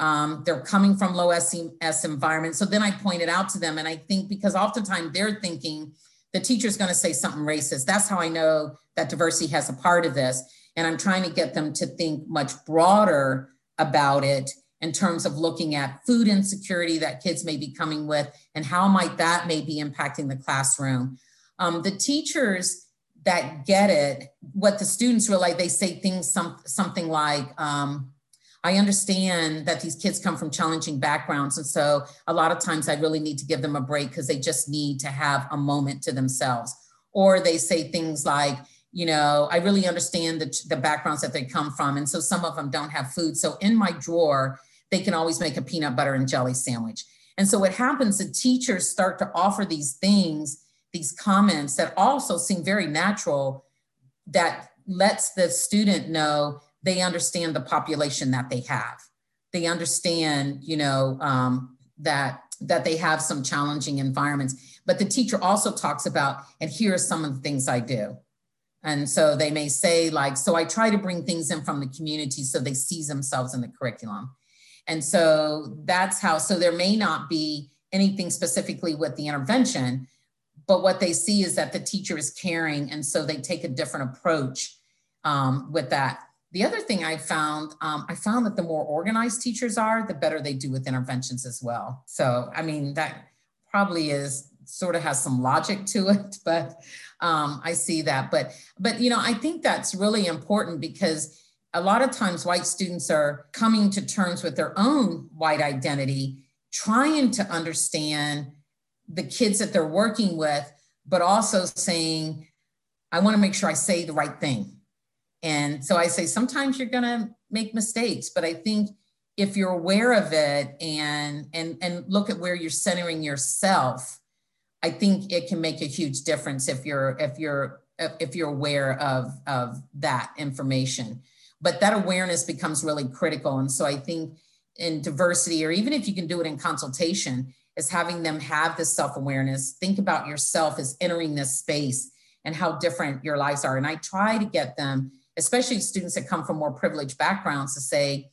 um, they're coming from low SES environments. So then I pointed out to them, and I think because oftentimes they're thinking the teacher's going to say something racist. That's how I know that diversity has a part of this. And I'm trying to get them to think much broader about it in terms of looking at food insecurity that kids may be coming with and how might that may be impacting the classroom. Um, the teachers that get it, what the students realize, they say things some, something like, um, I understand that these kids come from challenging backgrounds. And so a lot of times I really need to give them a break because they just need to have a moment to themselves. Or they say things like, you know, I really understand the, the backgrounds that they come from. And so some of them don't have food. So in my drawer, they can always make a peanut butter and jelly sandwich. And so what happens, the teachers start to offer these things, these comments that also seem very natural that lets the student know they understand the population that they have. They understand, you know, um, that that they have some challenging environments. But the teacher also talks about, and here are some of the things I do. And so they may say, like, so I try to bring things in from the community so they see themselves in the curriculum. And so that's how, so there may not be anything specifically with the intervention, but what they see is that the teacher is caring. And so they take a different approach um, with that. The other thing I found, um, I found that the more organized teachers are, the better they do with interventions as well. So, I mean, that probably is sort of has some logic to it, but um, I see that. But, but, you know, I think that's really important because a lot of times white students are coming to terms with their own white identity, trying to understand the kids that they're working with, but also saying, I want to make sure I say the right thing and so I say sometimes you're going to make mistakes, but I think if you're aware of it and and and look at where you're centering yourself, I think it can make a huge difference if you're if you're if you're aware of of that information. But that awareness becomes really critical. And so I think in diversity, or even if you can do it in consultation, is having them have this self awareness. Think about yourself as entering this space and how different your lives are. And I try to get them, especially students that come from more privileged backgrounds, to say,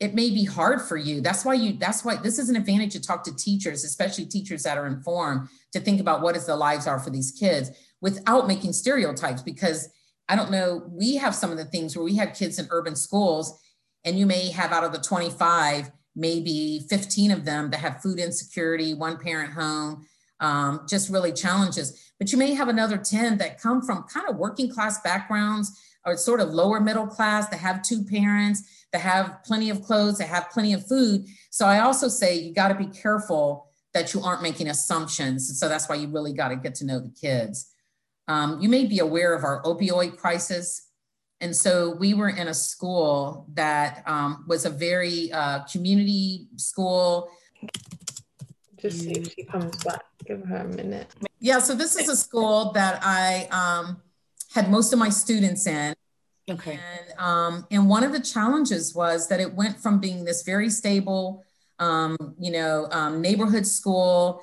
it may be hard for you. That's why you, that's why this is an advantage to talk to teachers, especially teachers that are informed, to think about what is the lives are for these kids without making stereotypes. Because I don't know, we have some of the things where we have kids in urban schools, and you may have out of the 25, maybe 15 of them that have food insecurity, one parent home, um, just really challenges. But you may have another 10 that come from kind of working class backgrounds or sort of lower middle class that have two parents, that have plenty of clothes, that have plenty of food. So I also say you got to be careful that you aren't making assumptions. So that's why you really got to get to know the kids. Um, you may be aware of our opioid crisis. And so we were in a school that um, was a very uh, community school. Just see if she comes back. Give her a minute. Yeah, so this is a school that I um, had most of my students in. Okay. And, um, and one of the challenges was that it went from being this very stable, um, you know, um, neighborhood school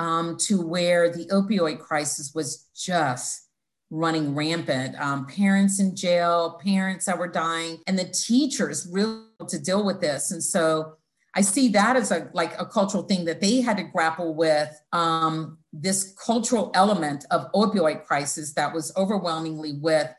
um, to where the opioid crisis was just running rampant. Um, parents in jail, parents that were dying, and the teachers really to deal with this. And so I see that as a like a cultural thing that they had to grapple with um, this cultural element of opioid crisis that was overwhelmingly with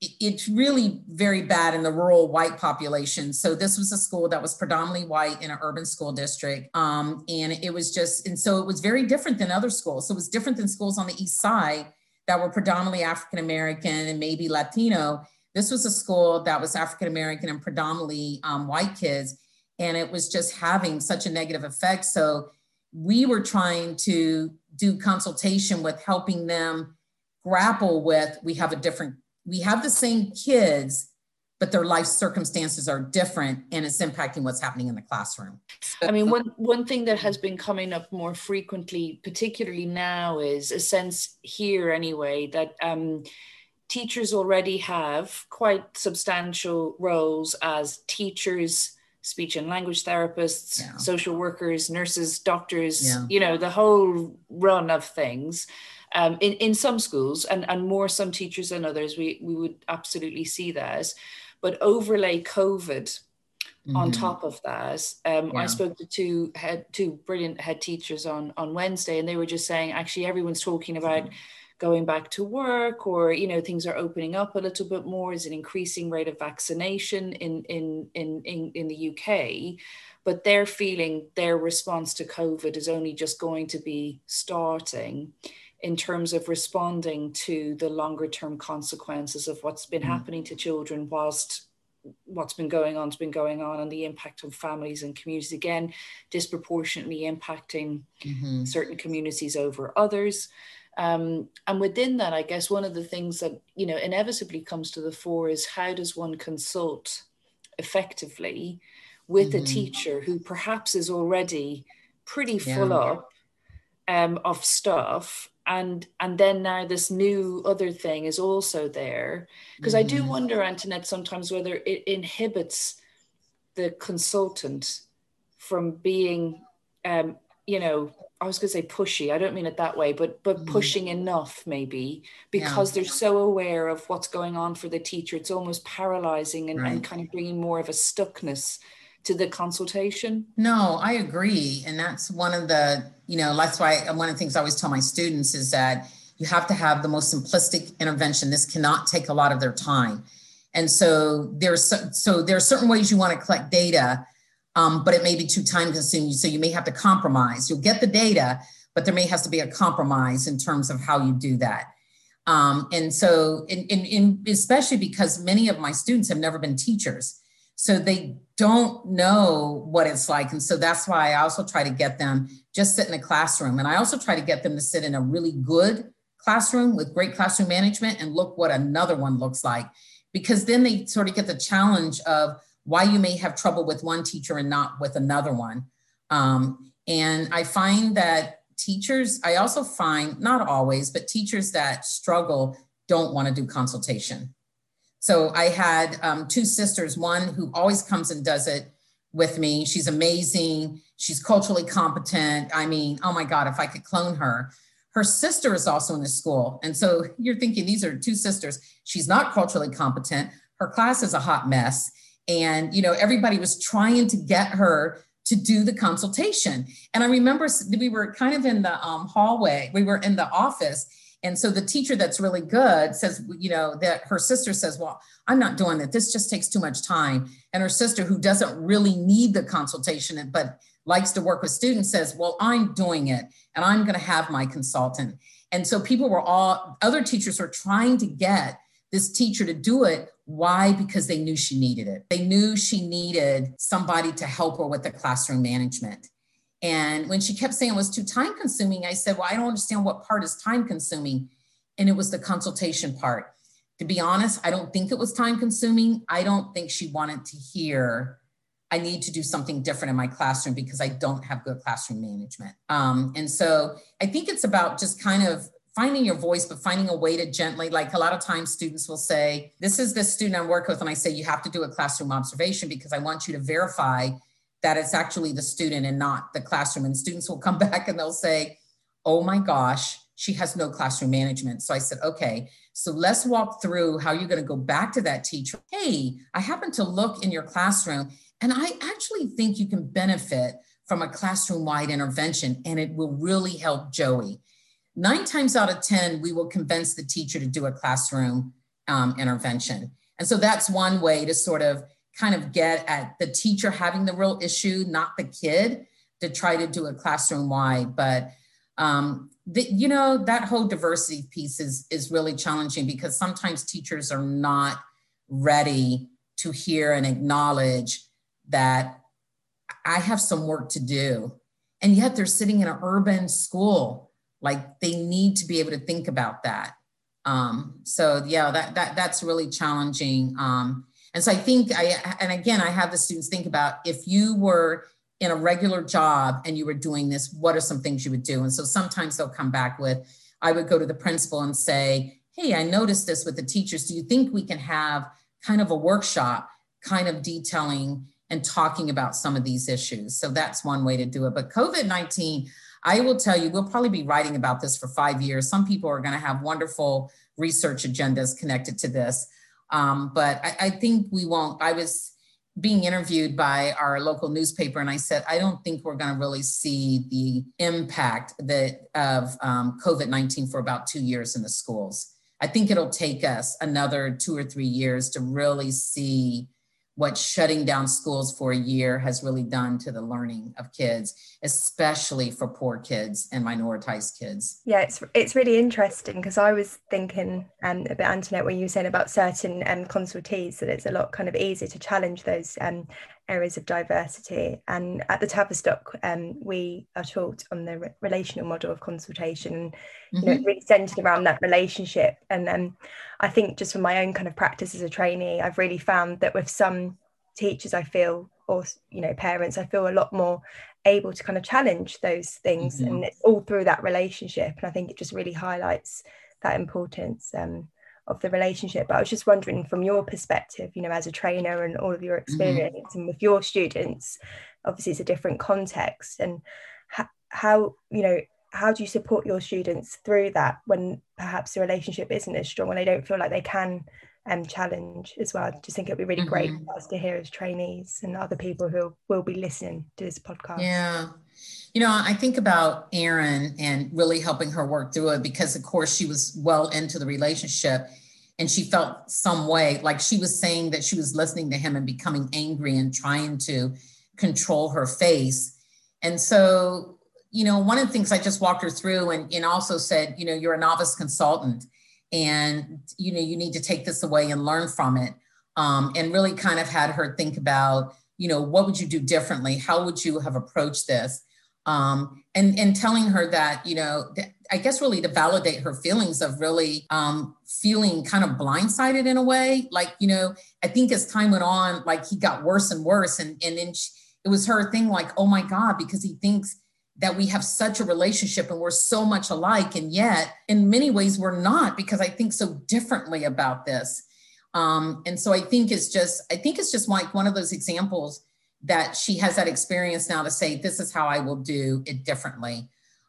it's really very bad in the rural white population. So this was a school that was predominantly white in an urban school district. Um, and it was just, and so it was very different than other schools. So it was different than schools on the east side that were predominantly African American and maybe Latino. This was a school that was African American and predominantly um, white kids. And it was just having such a negative effect. So we were trying to do consultation with helping them grapple with we have a different we have the same kids, but their life circumstances are different and it's impacting what's happening in the classroom. I mean, one, one thing that has been coming up more frequently, particularly now, is a sense here anyway that um, teachers already have quite substantial roles as teachers, speech and language therapists, yeah. social workers, nurses, doctors, yeah. you know, the whole run of things um, in, in some schools and, and more some teachers than others, we, we would absolutely see that. But overlay COVID mm-hmm. on top of that, um, yeah. I spoke to two head two brilliant head teachers on on Wednesday, and they were just saying actually everyone's talking about going back to work or you know things are opening up a little bit more is an increasing rate of vaccination in in in in, in the UK but they're feeling their response to covid is only just going to be starting in terms of responding to the longer term consequences of what's been mm. happening to children whilst what's been going on has been going on and the impact on families and communities again disproportionately impacting mm-hmm. certain communities over others um, and within that i guess one of the things that you know inevitably comes to the fore is how does one consult effectively with mm-hmm. a teacher who perhaps is already pretty full yeah. up um, of stuff and and then now this new other thing is also there because mm-hmm. i do mm-hmm. wonder antoinette sometimes whether it inhibits the consultant from being um you know i was going to say pushy i don't mean it that way but but mm-hmm. pushing enough maybe because yeah. they're so aware of what's going on for the teacher it's almost paralyzing and, right. and kind of bringing more of a stuckness to the consultation? No, I agree. And that's one of the, you know, that's why one of the things I always tell my students is that you have to have the most simplistic intervention. This cannot take a lot of their time. And so there's so, so there are certain ways you want to collect data, um, but it may be too time consuming. So you may have to compromise. You'll get the data, but there may has to be a compromise in terms of how you do that. Um, and so, in, in, in, especially because many of my students have never been teachers. So they don't know what it's like. And so that's why I also try to get them just sit in a classroom. And I also try to get them to sit in a really good classroom with great classroom management and look what another one looks like. Because then they sort of get the challenge of why you may have trouble with one teacher and not with another one. Um, and I find that teachers, I also find, not always, but teachers that struggle don't want to do consultation. So I had um, two sisters, one who always comes and does it with me. She's amazing. She's culturally competent. I mean, oh my God, if I could clone her. Her sister is also in the school. And so you're thinking these are two sisters. She's not culturally competent. Her class is a hot mess. And, you know, everybody was trying to get her to do the consultation. And I remember we were kind of in the um, hallway, we were in the office. And so the teacher that's really good says, you know, that her sister says, Well, I'm not doing it. This just takes too much time. And her sister, who doesn't really need the consultation, but likes to work with students, says, Well, I'm doing it and I'm going to have my consultant. And so people were all, other teachers were trying to get this teacher to do it. Why? Because they knew she needed it. They knew she needed somebody to help her with the classroom management. And when she kept saying it was too time consuming, I said, Well, I don't understand what part is time consuming. And it was the consultation part. To be honest, I don't think it was time consuming. I don't think she wanted to hear, I need to do something different in my classroom because I don't have good classroom management. Um, and so I think it's about just kind of finding your voice, but finding a way to gently, like a lot of times students will say, This is the student I work with. And I say, You have to do a classroom observation because I want you to verify that it's actually the student and not the classroom. And students will come back and they'll say, oh my gosh, she has no classroom management. So I said, okay, so let's walk through how you're going to go back to that teacher. Hey, I happen to look in your classroom and I actually think you can benefit from a classroom wide intervention and it will really help Joey. Nine times out of 10, we will convince the teacher to do a classroom um, intervention. And so that's one way to sort of kind of get at the teacher having the real issue, not the kid, to try to do a classroom wide. But um, the, you know that whole diversity piece is is really challenging because sometimes teachers are not ready to hear and acknowledge that I have some work to do, and yet they're sitting in an urban school. Like they need to be able to think about that. Um, so yeah, that that that's really challenging. Um, and so I think I, and again, I have the students think about if you were in a regular job and you were doing this, what are some things you would do? And so sometimes they'll come back with, I would go to the principal and say, Hey, I noticed this with the teachers. Do you think we can have kind of a workshop, kind of detailing and talking about some of these issues? So that's one way to do it. But COVID 19, I will tell you, we'll probably be writing about this for five years. Some people are going to have wonderful research agendas connected to this. Um, but I, I think we won't. I was being interviewed by our local newspaper, and I said, I don't think we're going to really see the impact that of um, COVID nineteen for about two years in the schools. I think it'll take us another two or three years to really see what shutting down schools for a year has really done to the learning of kids, especially for poor kids and minoritized kids. Yeah, it's it's really interesting because I was thinking um, a Antoinette, when you were saying about certain um, consultees, that it's a lot kind of easier to challenge those um, areas of diversity. And at the Tavistock, um, we are taught on the re- relational model of consultation, and you mm-hmm. know, really centered around that relationship. And um, I think just from my own kind of practice as a trainee, I've really found that with some teachers, I feel, or you know, parents, I feel a lot more able to kind of challenge those things, mm-hmm. and it's all through that relationship. And I think it just really highlights that importance um, of the relationship. But I was just wondering, from your perspective, you know, as a trainer and all of your mm-hmm. experience, mm-hmm. and with your students, obviously it's a different context, and ha- how you know how do you support your students through that when perhaps the relationship isn't as strong and they don't feel like they can um, challenge as well? I just think it'd be really mm-hmm. great for us to hear as trainees and other people who will be listening to this podcast. Yeah. You know, I think about Erin and really helping her work through it because, of course, she was well into the relationship and she felt some way like she was saying that she was listening to him and becoming angry and trying to control her face. And so you know, one of the things I just walked her through and, and also said, you know, you're a novice consultant and, you know, you need to take this away and learn from it. Um, and really kind of had her think about, you know, what would you do differently? How would you have approached this? Um, and, and telling her that, you know, I guess really to validate her feelings of really um, feeling kind of blindsided in a way. Like, you know, I think as time went on, like he got worse and worse. And, and then she, it was her thing like, oh my God, because he thinks that we have such a relationship and we're so much alike. And yet, in many ways, we're not because I think so differently about this. Um, and so I think it's just, I think it's just like one of those examples that she has that experience now to say, this is how I will do it differently.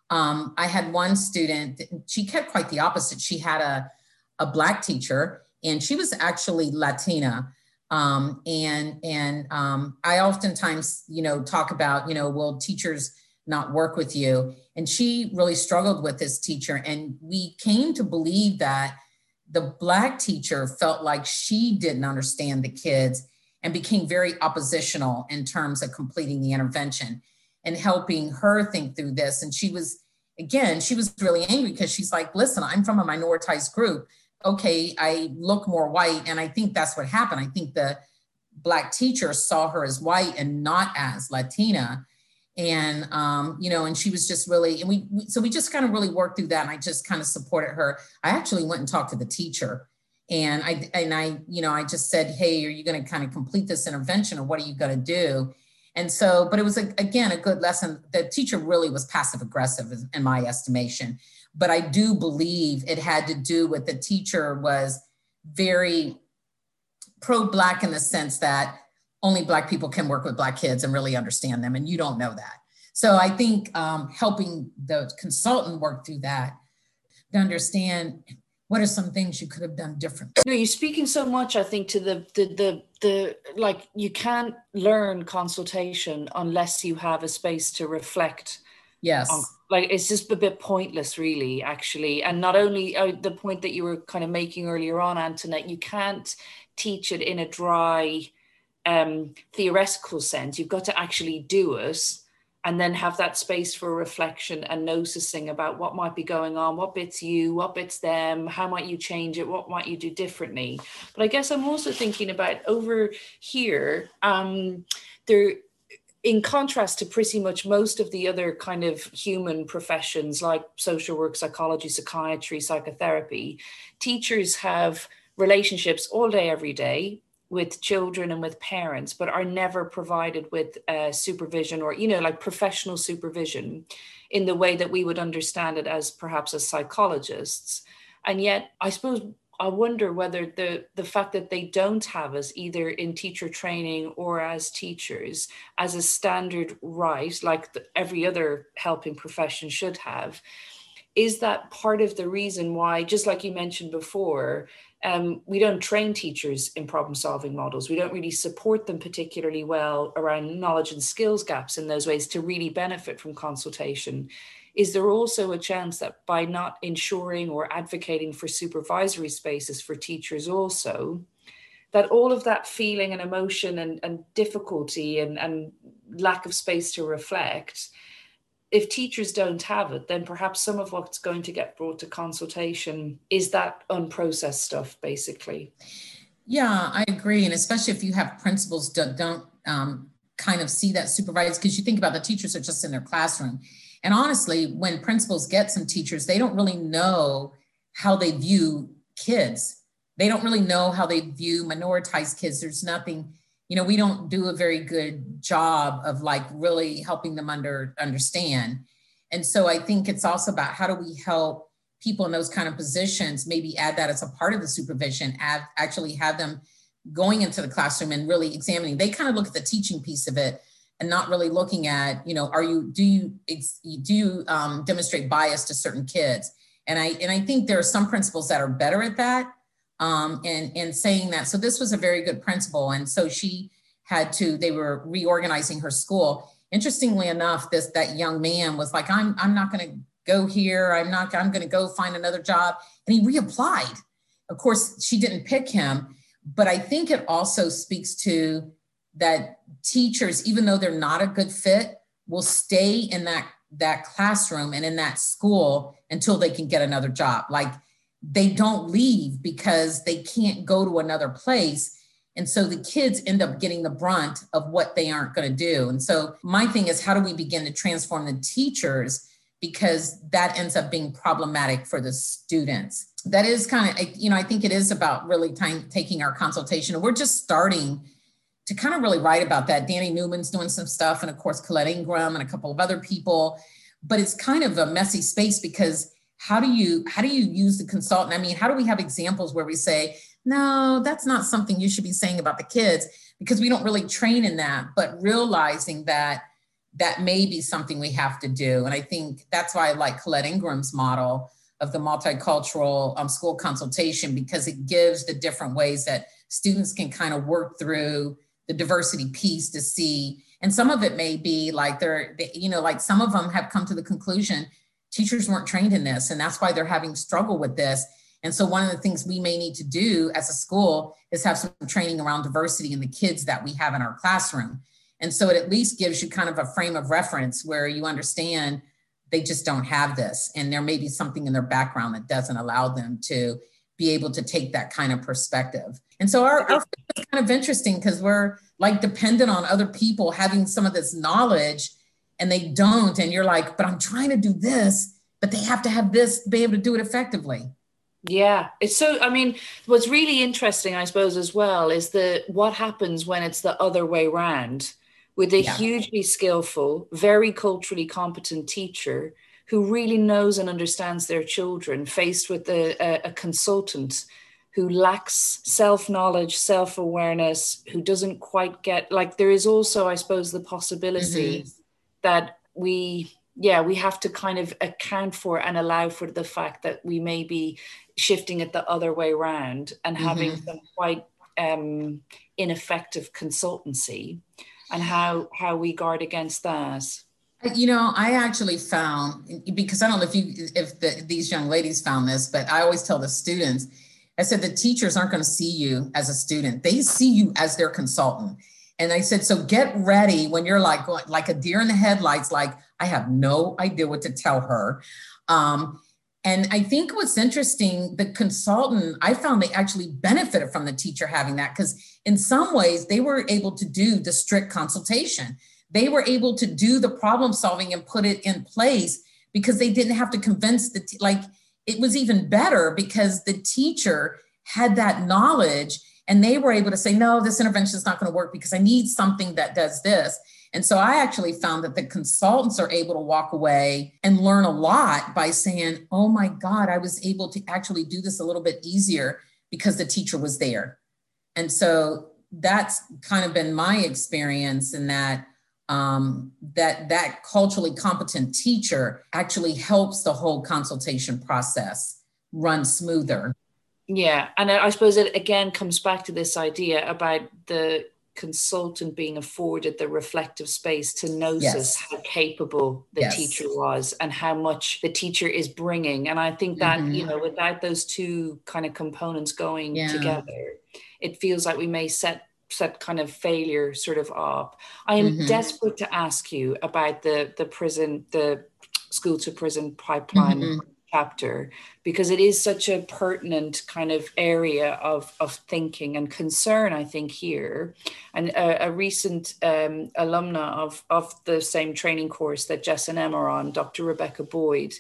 Um, I had one student, she kept quite the opposite. She had a, a black teacher and she was actually Latina. Um, and and um, I oftentimes, you know, talk about, you know, will teachers not work with you? And she really struggled with this teacher. And we came to believe that the black teacher felt like she didn't understand the kids and became very oppositional in terms of completing the intervention and helping her think through this. And she was, again, she was really angry because she's like, listen, I'm from a minoritized group. Okay, I look more white. And I think that's what happened. I think the black teacher saw her as white and not as Latina and um, you know and she was just really and we, we, so we just kind of really worked through that and i just kind of supported her. I actually went and talked to the teacher and i and i you know i just said hey are you going to kind of complete this intervention or what are you going to do? And so but it was a, again a good lesson. The teacher really was passive aggressive in my estimation. But i do believe it had to do with the teacher was very pro black in the sense that only Black people can work with Black kids and really understand them, and you don't know that. So I think um, helping the consultant work through that to understand what are some things you could have done differently. No, you're speaking so much. I think to the the the the like you can't learn consultation unless you have a space to reflect. Yes. On, like it's just a bit pointless, really, actually. And not only uh, the point that you were kind of making earlier on, Antoinette, you can't teach it in a dry um, theoretical sense. You've got to actually do it and then have that space for reflection and noticing about what might be going on, what bits you, what bits them, how might you change it, what might you do differently. But I guess I'm also thinking about over here, um, there in contrast to pretty much most of the other kind of human professions like social work, psychology, psychiatry, psychotherapy, teachers have relationships all day, every day with children and with parents, but are never provided with uh, supervision or, you know, like professional supervision in the way that we would understand it as perhaps as psychologists. And yet, I suppose I wonder whether the, the fact that they don't have us either in teacher training or as teachers as a standard right, like the, every other helping profession should have, is that part of the reason why, just like you mentioned before, um, we don't train teachers in problem solving models. We don't really support them particularly well around knowledge and skills gaps in those ways to really benefit from consultation. Is there also a chance that by not ensuring or advocating for supervisory spaces for teachers also, that all of that feeling and emotion and, and difficulty and, and lack of space to reflect if teachers don't have it, then perhaps some of what's going to get brought to consultation is that unprocessed stuff, basically. Yeah, I agree. And especially if you have principals that don't um, kind of see that supervised, because you think about the teachers are just in their classroom. And honestly, when principals get some teachers, they don't really know how they view kids. They don't really know how they view minoritized kids. There's nothing you know we don't do a very good job of like really helping them under understand. And so i think it's also about how do we help people in those kind of positions maybe add that as a part of the supervision add, actually have them going into the classroom and really examining. They kind of look at the teaching piece of it and not really looking at you know are you do you do you um, demonstrate bias to certain kids? And i and i think there are some principals that are better at that um, and, and saying that. So this was a very good principal. And so she had to, they were reorganizing her school. Interestingly enough, this that young man was like, I'm, I'm not going to go here. I'm not, I'm going to go find another job. And he reapplied. Of course, she didn't pick him, but I think it also speaks to that teachers, even though they're not a good fit, will stay in that that classroom and in that school until they can get another job. Like they don't leave because they can't go to another place. And so the kids end up getting the brunt of what they aren't going to do. And so my thing is, how do we begin to transform the teachers? Because that ends up being problematic for the students. That is kind of, you know, I think it is about really time, taking our consultation. We're just starting to kind of really write about that. Danny Newman's doing some stuff, and of course, Colette Ingraham and a couple of other people. But it's kind of a messy space because how do you how do you use the consultant i mean how do we have examples where we say no, that's not something you should be saying about the kids because we don't really train in that, but realizing that that may be something we have to do. And I think that's why I like Colette Ingraham's model of the multicultural um, school consultation because it gives the different ways that students can kind of work through the diversity piece to see. And some of it may be like they're, they, you know, like some of them have come to the conclusion teachers weren't trained in this, and that's why they're having struggle with this. And so one of the things we may need to do as a school is have some training around diversity in the kids that we have in our classroom. And so it at least gives you kind of a frame of reference where you understand they just don't have this. And there may be something in their background that doesn't allow them to be able to take that kind of perspective. And so our, our is kind of interesting because we're like dependent on other people having some of this knowledge and they don't. And you're like, but I'm trying to do this, but they have to have this to be able to do it effectively. Yeah, it's so. I mean, what's really interesting, I suppose, as well, is the what happens when it's the other way round, with a yeah. hugely skillful, very culturally competent teacher who really knows and understands their children, faced with a, a, a consultant who lacks self knowledge, self awareness, who doesn't quite get like. There is also, I suppose, the possibility mm-hmm. That we yeah we have to kind of account for and allow for the fact that we may be shifting it the other way around and having mm-hmm. some quite um, ineffective consultancy and how how we guard against that. You know i actually found because i don't know if you if the, these young ladies found this but i always tell the students i said the teachers aren't going to see you as a student. They see you as their consultant and I said, so get ready when you're like going like a deer in the headlights, like I have no idea what to tell her. Um, and I think what's interesting, the consultant, I found they actually benefited from the teacher having that because in some ways they were able to do the strict consultation. They were able to do the problem solving and put it in place because they didn't have to convince the, t- like, it was even better because the teacher had that knowledge and they were able to say, no, this intervention is not going to work because I need something that does this. And so I actually found that the consultants are able to walk away and learn a lot by saying, oh my God, I was able to actually do this a little bit easier because the teacher was there. And so that's kind of been my experience in that um, that that culturally competent teacher actually helps the whole consultation process run smoother yeah, and I suppose it again comes back to this idea about the consultant being afforded the reflective space to notice yes. how capable the yes. teacher was and how much the teacher is bringing and i think that mm-hmm. you know without those two kind of components going yeah. together it feels like we may set set kind of failure sort of up i am mm-hmm. desperate to ask you about the the prison the school to prison pipeline mm-hmm chapter because it is such a pertinent kind of area of, of thinking and concern, I think, here. And a, a recent um, alumna of, of the same training course that Jess and Emma are on, Dr. Rebecca Boyd,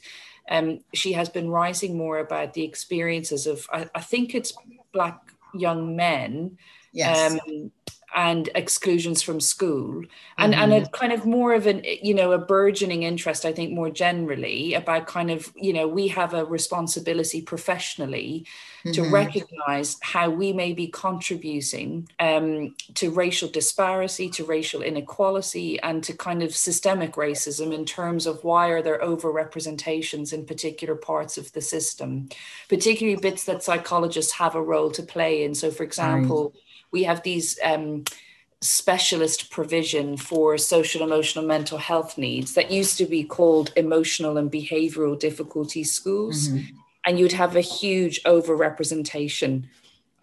um, she has been writing more about the experiences of, I, I think it's Black young men. Yes. Um, and exclusions from school and mm-hmm. and a kind of more of an you know a burgeoning interest i think more generally about kind of you know we have a responsibility professionally mm-hmm. to recognize how we may be contributing um, to racial disparity to racial inequality and to kind of systemic racism in terms of why are there over representations in particular parts of the system particularly bits that psychologists have a role to play in so for example right we have these um, specialist provision for social emotional mental health needs that used to be called emotional and behavioral difficulty schools mm-hmm. and you'd have a huge overrepresentation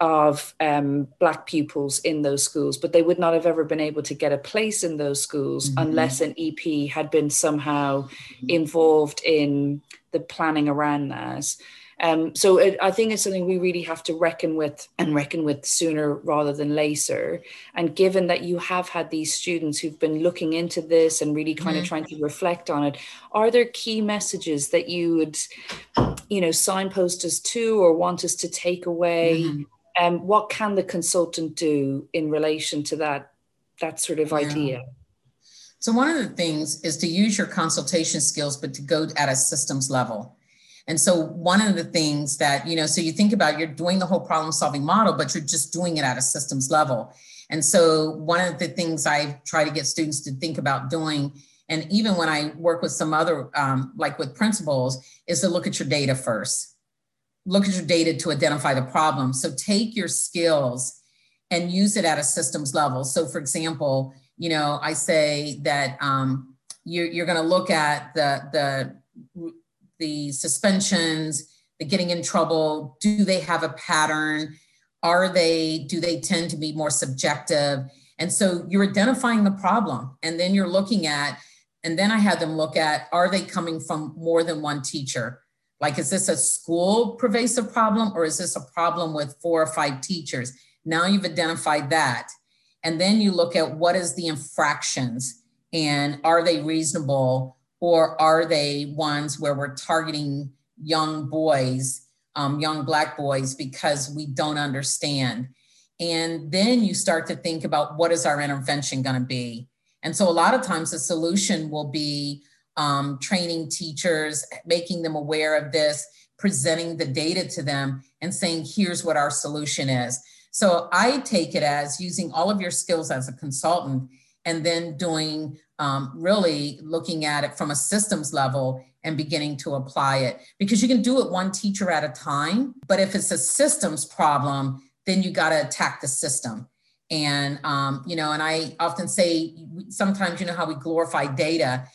of um, black pupils in those schools but they would not have ever been able to get a place in those schools mm-hmm. unless an ep had been somehow involved in the planning around that um, so it, I think it's something we really have to reckon with and reckon with sooner rather than later. And given that you have had these students who've been looking into this and really kind mm-hmm. of trying to reflect on it, are there key messages that you would, you know, signpost us to or want us to take away? Mm-hmm. Um, what can the consultant do in relation to that that sort of yeah. idea? So one of the things is to use your consultation skills, but to go at a systems level And so one of the things that, you know, so you think about you're doing the whole problem solving model, but you're just doing it at a systems level. And so one of the things I try to get students to think about doing, and even when I work with some other, um, like with principals, is to look at your data first. Look at your data to identify the problem. So take your skills and use it at a systems level. So for example, you know, I say that um, you're, you're going to look at the, the, the suspensions, the getting in trouble. Do they have a pattern? Are they, do they tend to be more subjective? And so you're identifying the problem and then you're looking at, and then I had them look at, are they coming from more than one teacher? Like, is this a school pervasive problem or is this a problem with four or five teachers? Now you've identified that. And then you look at what is the infractions and are they reasonable or are they ones where we're targeting young boys, um, young Black boys, because we don't understand? And then you start to think about what is our intervention going to be? And so a lot of times the solution will be um, training teachers, making them aware of this, presenting the data to them, and saying, here's what our solution is. So I take it as using all of your skills as a consultant and then doing um, really looking at it from a systems level and beginning to apply it because you can do it one teacher at a time. But if it's a systems problem, then you got to attack the system. And, um, you know, and I often say sometimes, you know, how we glorify data.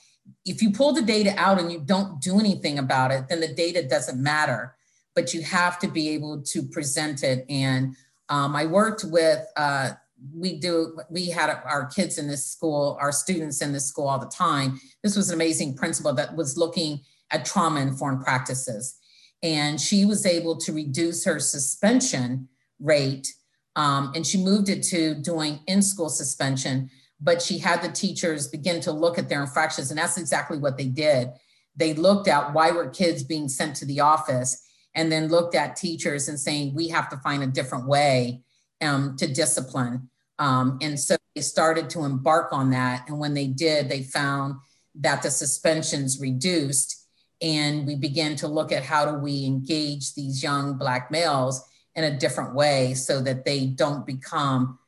If you pull the data out and you don't do anything about it, then the data doesn't matter. But you have to be able to present it. And um, I worked with, uh, we do, we had our kids in this school, our students in this school all the time. This was an amazing principal that was looking at trauma informed practices. And she was able to reduce her suspension rate. Um, and she moved it to doing in school suspension, but she had the teachers begin to look at their infractions. And that's exactly what they did. They looked at why were kids being sent to the office and then looked at teachers and saying, we have to find a different way um, to discipline. Um, and so they started to embark on that. And when they did, they found that the suspensions reduced. And we began to look at how do we engage these young Black males in a different way so that they don't become,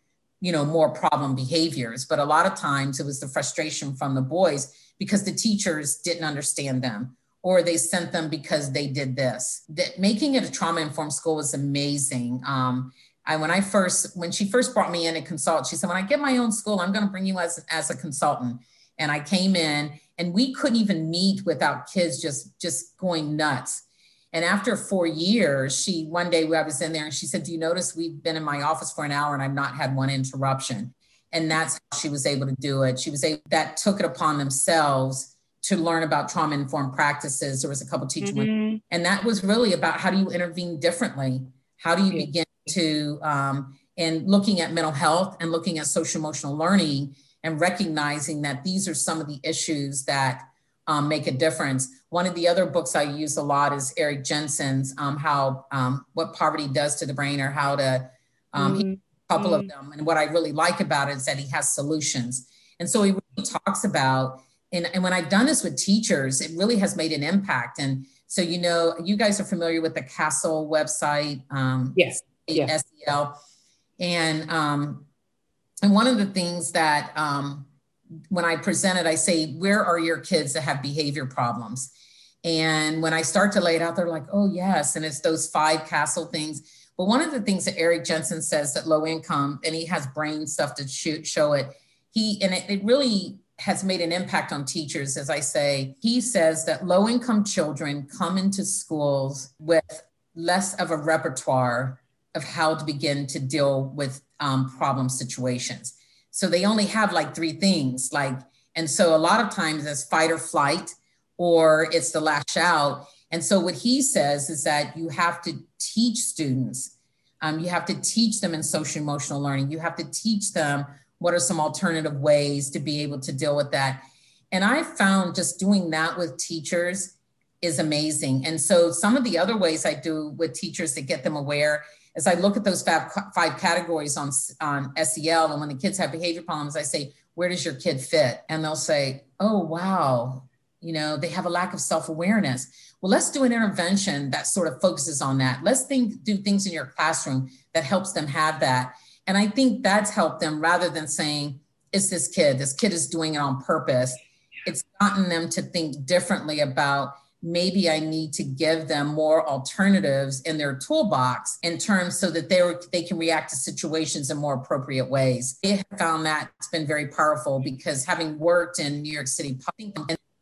you know, more problem behaviors. But a lot of times it was the frustration from the boys because the teachers didn't understand them or they sent them because they did this. That making it a trauma informed school was amazing. Um, I, when I first, when she first brought me in to consult, she said, when I get my own school, I'm going to bring you as, as a consultant. And I came in and we couldn't even meet without kids just, just going nuts. And after four years, she, one day I was in there and she said, do you notice we've been in my office for an hour and I've not had one interruption. And that's how she was able to do it. She was able, that took it upon themselves to learn about trauma informed practices. There was a couple teachers, mm-hmm. and that was really about how do you intervene differently? How do you begin to, um, and looking at mental health and looking at social emotional learning and recognizing that these are some of the issues that um, make a difference. One of the other books I use a lot is Eric Jensen's um, how um, what poverty does to the brain or how to um, mm-hmm. a couple mm-hmm. of them. And what I really like about it is that he has solutions. And so he really talks about and, and when I've done this with teachers, it really has made an impact. And so, you know, you guys are familiar with the CASEL website. Um, yes. Yeah. SEL. And, um, and one of the things that um, when I present it, I say, where are your kids that have behavior problems? And when I start to lay it out, they're like, oh, yes. And it's those five CASEL things. But one of the things that Eric Jensen says that low income, and he has brain stuff to shoot, show it, he, and it, it really has made an impact on teachers, as I say. He says that low income children come into schools with less of a repertoire of how to begin to deal with um, problem situations. So they only have like three things, like, and so a lot of times it's fight or flight, or it's the lash out. And so what he says is that you have to teach students, um, you have to teach them in social emotional learning, you have to teach them what are some alternative ways to be able to deal with that? And I found just doing that with teachers is amazing. And so some of the other ways I do with teachers to get them aware is I look at those five, five categories on, on SEL. And when the kids have behavior problems, I say, where does your kid fit? And they'll say, oh, wow, you know they have a lack of self-awareness. Well let's do an intervention that sort of focuses on that. Let's think do things in your classroom that helps them have that. And i think that's helped them rather than saying it's this kid. This kid is doing it on purpose. It's gotten them to think differently about maybe I need to give them more alternatives in their toolbox in terms so that they they can react to situations in more appropriate ways. I found that it's been very powerful because having worked in New York City,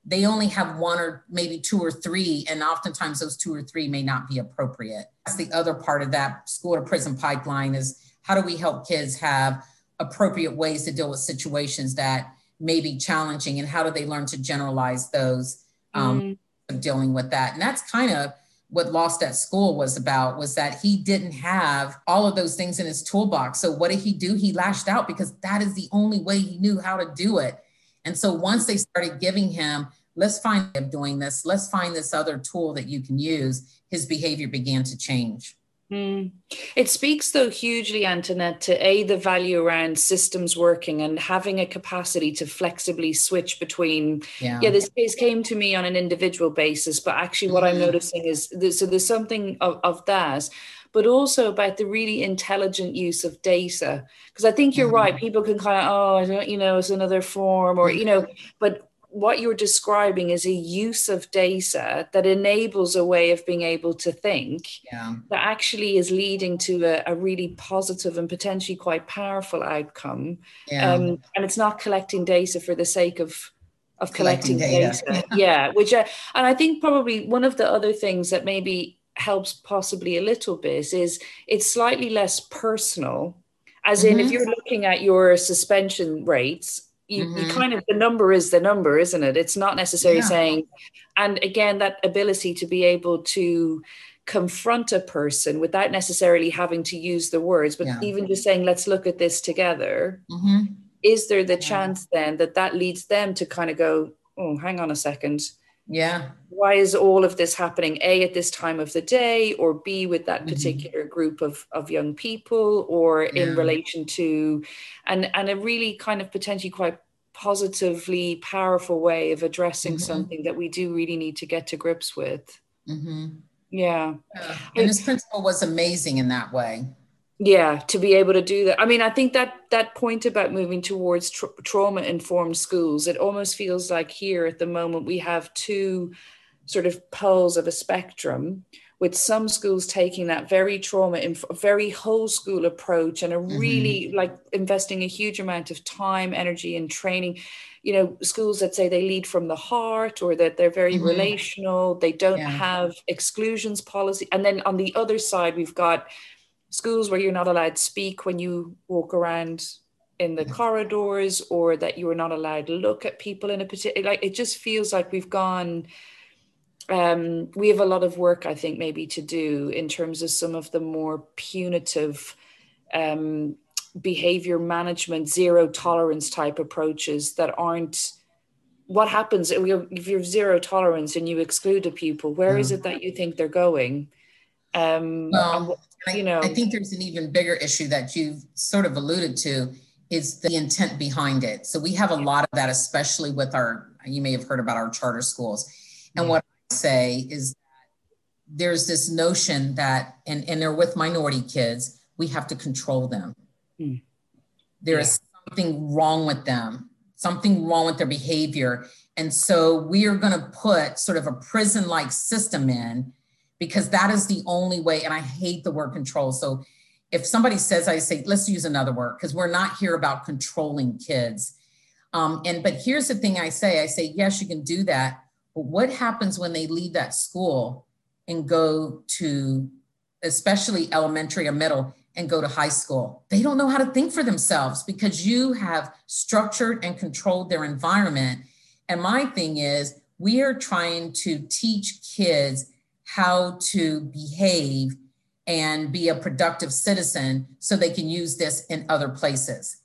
they only have one or maybe two or three, and oftentimes those two or three may not be appropriate. That's the other part of that school to prison pipeline is how do we help kids have appropriate ways to deal with situations that may be challenging and how do they learn to generalize those um, mm dealing with that. And that's kind of what Lost at School was about was that he didn't have all of those things in his toolbox. So what did he do? He lashed out because that is the only way he knew how to do it. And so once they started giving him, let's find him doing this, let's find this other tool that you can use, his behavior began to change. Mm. It speaks, though, hugely, Antoinette, to A, the value around systems working and having a capacity to flexibly switch between. Yeah, yeah this case came to me on an individual basis, but actually, what mm-hmm. I'm noticing is so there's something of, of that but also about the really intelligent use of data. Because I think you're mm-hmm. right. People can kind of, oh, I don't, you know, it's another form, or you know, but what you're describing is a use of data that enables a way of being able to think yeah. that actually is leading to a, a, really positive and potentially quite powerful outcome. Yeah. Um, and it's not collecting data for the sake of of collecting, collecting data. data. yeah, which I, and I think probably one of the other things that maybe helps possibly a little bit is it's slightly less personal. As mm-hmm. in, if mm-hmm. you're looking at your suspension rates you, mm-hmm. you kind of the number is the number isn't it it's not necessarily yeah. saying and again that ability to be able to confront a person without necessarily having to use the words but yeah. even just saying let's look at this together mm-hmm. is there the yeah. chance then that that leads them to kind of go oh hang on a second yeah why is all of this happening a at this time of the day or b with that mm-hmm. particular mm-hmm. group of of young people or yeah. in relation to and and a really kind of potentially quite positively powerful way of addressing mm-hmm. something that we do really need to get to grips with mm-hmm. yeah. yeah and this principle was amazing in that way yeah to be able to do that i mean i think that that point about moving towards tra- trauma informed schools it almost feels like here at the moment we have two sort of poles of a spectrum with some schools taking that very trauma inf- very whole school approach and a mm-hmm. really mm-hmm. like investing a huge amount of time energy and training you know schools that say they lead from the heart or that they're very mm-hmm. relational they don't yeah. have exclusions policy and then on the other side we've got schools where you're not allowed to speak when you walk around in the corridors or that you are not allowed to look at people in a particular like it just feels like we've gone um, we have a lot of work i think maybe to do in terms of some of the more punitive um, behavior management zero tolerance type approaches that aren't what happens if you're zero tolerance and you exclude a pupil Where yeah. is it that you think they're going um, well, you know, I think there's an even bigger issue that you've sort of alluded to is the intent behind it. So we have a lot of that, especially with our, you may have heard about our charter schools. And what I say is that there's this notion that, and, and they're with minority kids, we have to control them. Mm. There yeah. is something wrong with them, something wrong with their behavior. And so we are going to put sort of a prison like system in because that is the only way. And I hate the word control. So if somebody says, I say, let's use another word because we're not here about controlling kids. Um, and but here's the thing I say: I say, yes, you can do that. But what happens when they leave that school and go to, especially elementary or middle, and go to high school? They don't know how to think for themselves because you have structured and controlled their environment. And my thing is, we are trying to teach kids how to behave and be a productive citizen so they can use this in other places.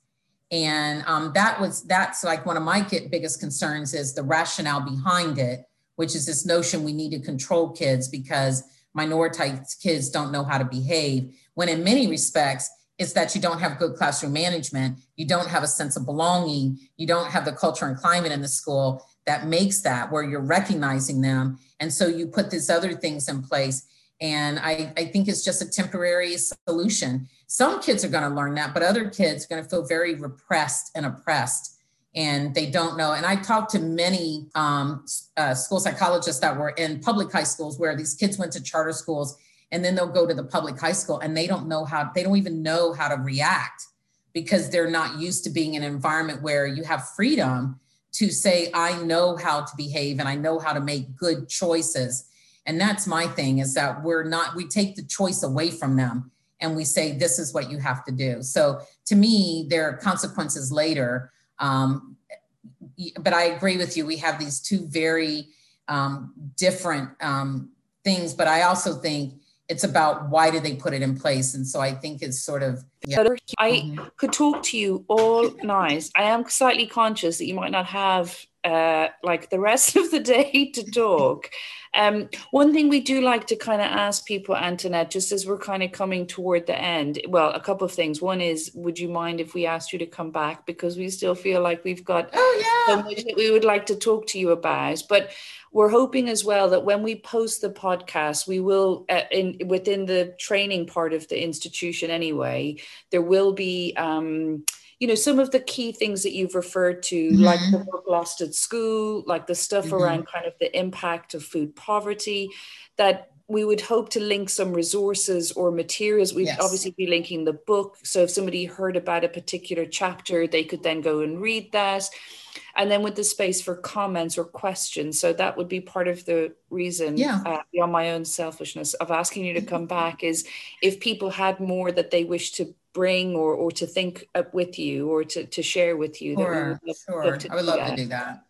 And um, that was that's like one of my biggest concerns is the rationale behind it which is this notion we need to control kids because minoritized kids don't know how to behave when in many respects it's that you don't have good classroom management you don't have a sense of belonging you don't have the culture and climate in the school that makes that where you're recognizing them. And so you put these other things in place. And i, I think it's just a temporary solution. Some kids are going to learn that but other kids are going to feel very repressed and oppressed. And they don't know. And i talked to many um, uh, school psychologists that were in public high schools where these kids went to charter schools and then they'll go to the public high school and they don't know how they don't even know how to react because they're not used to being in an environment where you have freedom to say i know how to behave and i know how to make good choices. And that's my thing is that we're not we take the choice away from them and we say this is what you have to do. So to me there are consequences later um, but i agree with you. We have these two very um, different um, things but i also think it's about why did they put it in place and so i think it's sort of yeah. i mm-hmm. could talk to you all night. I am slightly conscious that you might not have uh, like the rest of the day to talk. Um, one thing we do like to kind of ask people antoinette just as we're kind of coming toward the end well a couple of things. One is would you mind if we asked you to come back? Because we still feel like we've got oh yeah. so much that we would like to talk to you about. But we're hoping as well that when we post the podcast we will uh, in within the training part of the institution anyway there will be um, you know some of the key things that you've referred to mm-hmm. like the book lost at school like the stuff mm-hmm. around kind of the impact of food poverty that we would hope to link some resources or materials. We'd yes. obviously be linking the book. So if somebody heard about a particular chapter, they could then go and read that and then with the space for comments or questions. So that would be part of the reason, yeah. uh, beyond my own selfishness, of asking you to come back is if people had more that they wish to bring or, or to think up with you or to, to share with you. Sure, that sure. I would love that. to do that.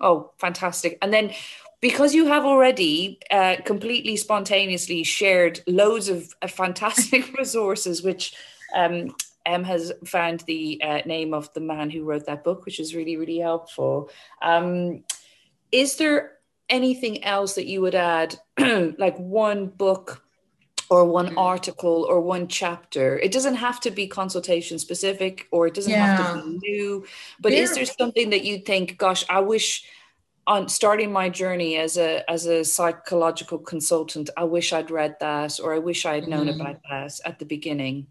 Oh, fantastic. And then because you have already uh, completely spontaneously shared loads of uh, fantastic resources, which um, Em has found the uh, name of the man who wrote that book, which is really, really helpful. Um, is there anything else that you would add, like one book or one mm. article or one chapter? It doesn't have to be consultation specific or it doesn't yeah. have to be new, but there, is there something that you think, gosh, I wish on starting my journey as a as a psychological consultant i wish i'd read that or i wish i had known mm-hmm. about that at the beginning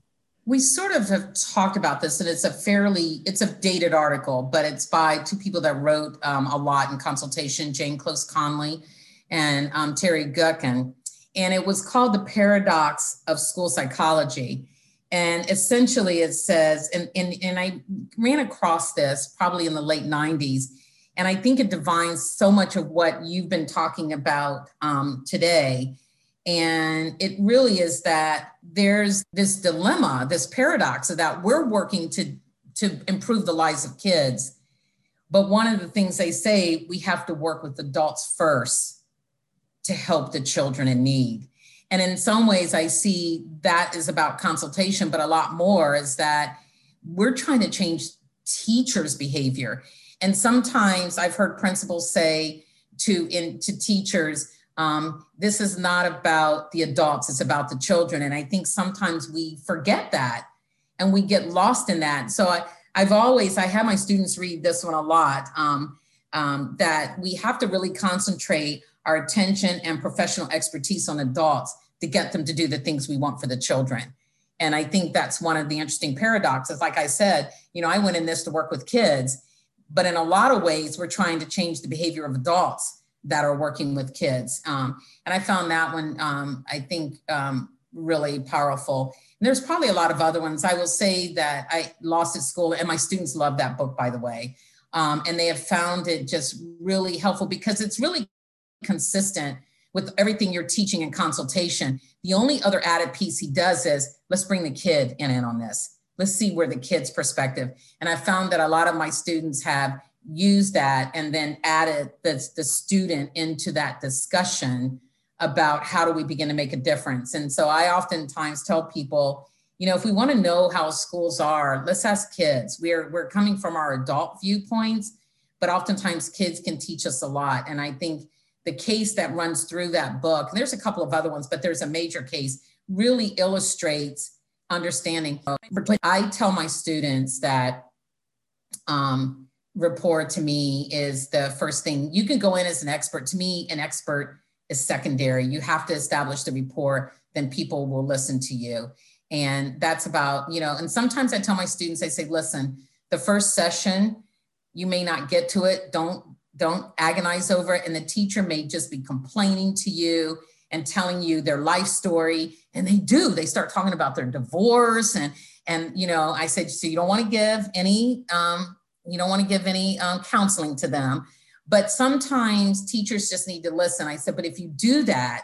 we sort of have talked about this and it's a fairly it's a dated article but it's by two people that wrote um, a lot in consultation jane close conoley and um, terry gutkin and it was called the paradox of school psychology. And essentially it says and, and, and i ran across this probably in the late 90s and i think it defines so much of what you've been talking about um, today. And it really is that there's this dilemma, this paradox of that we're working to, to improve the lives of kids. But one of the things they say, we have to work with adults first to help the children in need. And in some ways, I see that is about consultation, but a lot more is that we're trying to change teachers' behavior. And sometimes I've heard principals say to, in, to teachers, um, this is not about the adults, it's about the children. And I think sometimes we forget that and we get lost in that. So I, I've always, I have my students read this one a lot, um, um, that we have to really concentrate our attention and professional expertise on adults to get them to do the things we want for the children. And I think that's one of the interesting paradoxes. Like I said, you know, I went in this to work with kids, but in a lot of ways, we're trying to change the behavior of adults that are working with kids. Um, and I found that one, um, I think, um, really powerful. And there's probably a lot of other ones. I will say that I lost at school, and my students love that book, by the way. Um, and they have found it just really helpful because it's really consistent with everything you're teaching in consultation. The only other added piece he does is let's bring the kid in, in on this. Let's see where the kid's perspective. And I found that a lot of my students have use that and then added the, the student into that discussion about how do we begin to make a difference. And so I oftentimes tell people, you know, if we want to know how schools are, let's ask kids. We're we're coming from our adult viewpoints, but oftentimes kids can teach us a lot. And I think the case that runs through that book, there's a couple of other ones, but there's a major case, really illustrates understanding. I tell my students that um, rapport to me is the first thing. You can go in as an expert. To me, an expert is secondary. You have to establish the rapport, then people will listen to you. And that's about, you know, and sometimes I tell my students, I say, listen, the first session, you may not get to it. Don't don't agonize over it. And the teacher may just be complaining to you and telling you their life story. And they do, they start talking about their divorce. And, and, you know, I said, so you don't want to give any, um, you don't want to give any um, counseling to them. But sometimes teachers just need to listen. I said, but if you do that,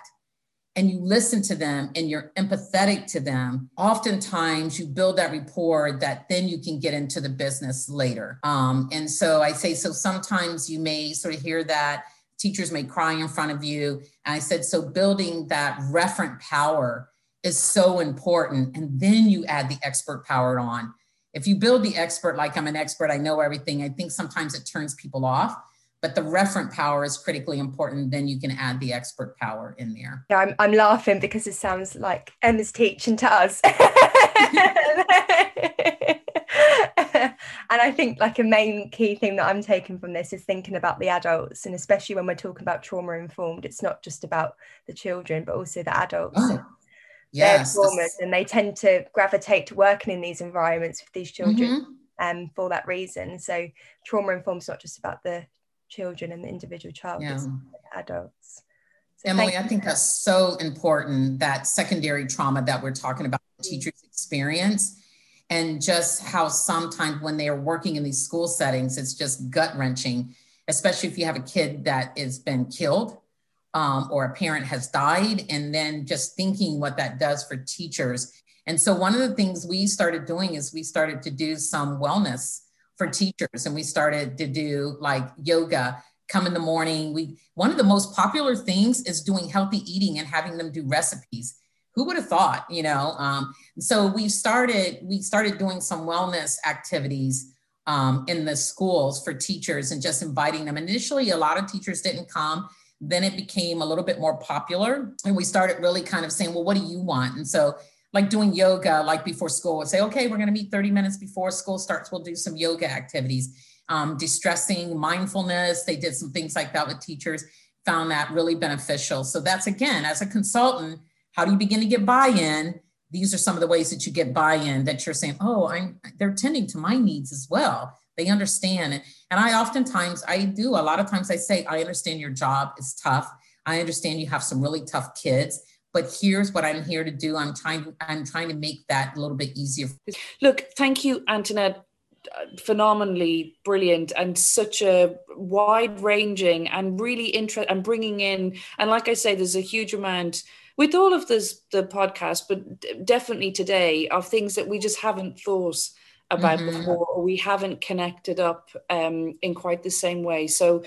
and you listen to them and you're empathetic to them, oftentimes you build that rapport that then you can get into the business later. Um, and so I say, so sometimes you may sort of hear that teachers may cry in front of you. And I said, so building that referent power is so important. And then you add the expert power on. If you build the expert like I'm an expert, I know everything, I think sometimes it turns people off but the referent power is critically important. Then you can add the expert power in there. Yeah, I'm, I'm laughing because it sounds like Emma's teaching to us. and I think like a main key thing that I'm taking from this is thinking about the adults, and especially when we're talking about trauma informed, it's not just about the children, but also the adults. Oh, yes, traumas, and they tend to gravitate to working in these environments with these children. Mm-hmm. Um, for that reason. So trauma informs not just about the children and the individual child yeah. adults so emily i think that's so important that secondary trauma that we're talking about mm-hmm. teachers experience and just how sometimes when they are working in these school settings it's just gut wrenching especially if you have a kid that has been killed um, or a parent has died and then just thinking what that does for teachers. And so one of the things we started doing is we started to do some wellness for teachers and we started to do like yoga come in the morning. We one of the most popular things is doing healthy eating and having them do recipes. Who would have thought you know? Um, so we started we started doing some wellness activities um, in the schools for teachers and just inviting them. Initially a lot of teachers didn't come then it became a little bit more popular. And we started really kind of saying well what do you want? And so like doing yoga like before school would say okay we're going to meet 30 minutes before school starts. We'll do some yoga activities um, distressing mindfulness. They did some things like that with teachers found that really beneficial. So that's again as a consultant how do you begin to get buy-in? These are some of the ways that you get buy-in that you're saying oh i'm they're tending to my needs as well. They understand and i oftentimes i do a lot of times i say i understand your job is tough i understand you have some really tough kids but here's what I'm here to do. I'm trying I'm trying to make that a little bit easier. Look, thank you, Antoinette. Phenomenally brilliant and such a wide ranging and really interest and bringing in and like I say, there's a huge amount with all of this the podcast, but definitely today of things that we just haven't thought about mm-hmm. before or we haven't connected up um, in quite the same way. So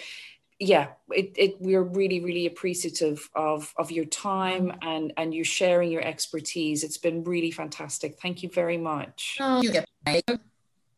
yeah, it, it we're really really appreciative of of your time and and you sharing your expertise. It's been really fantastic. Thank you very much. Oh, you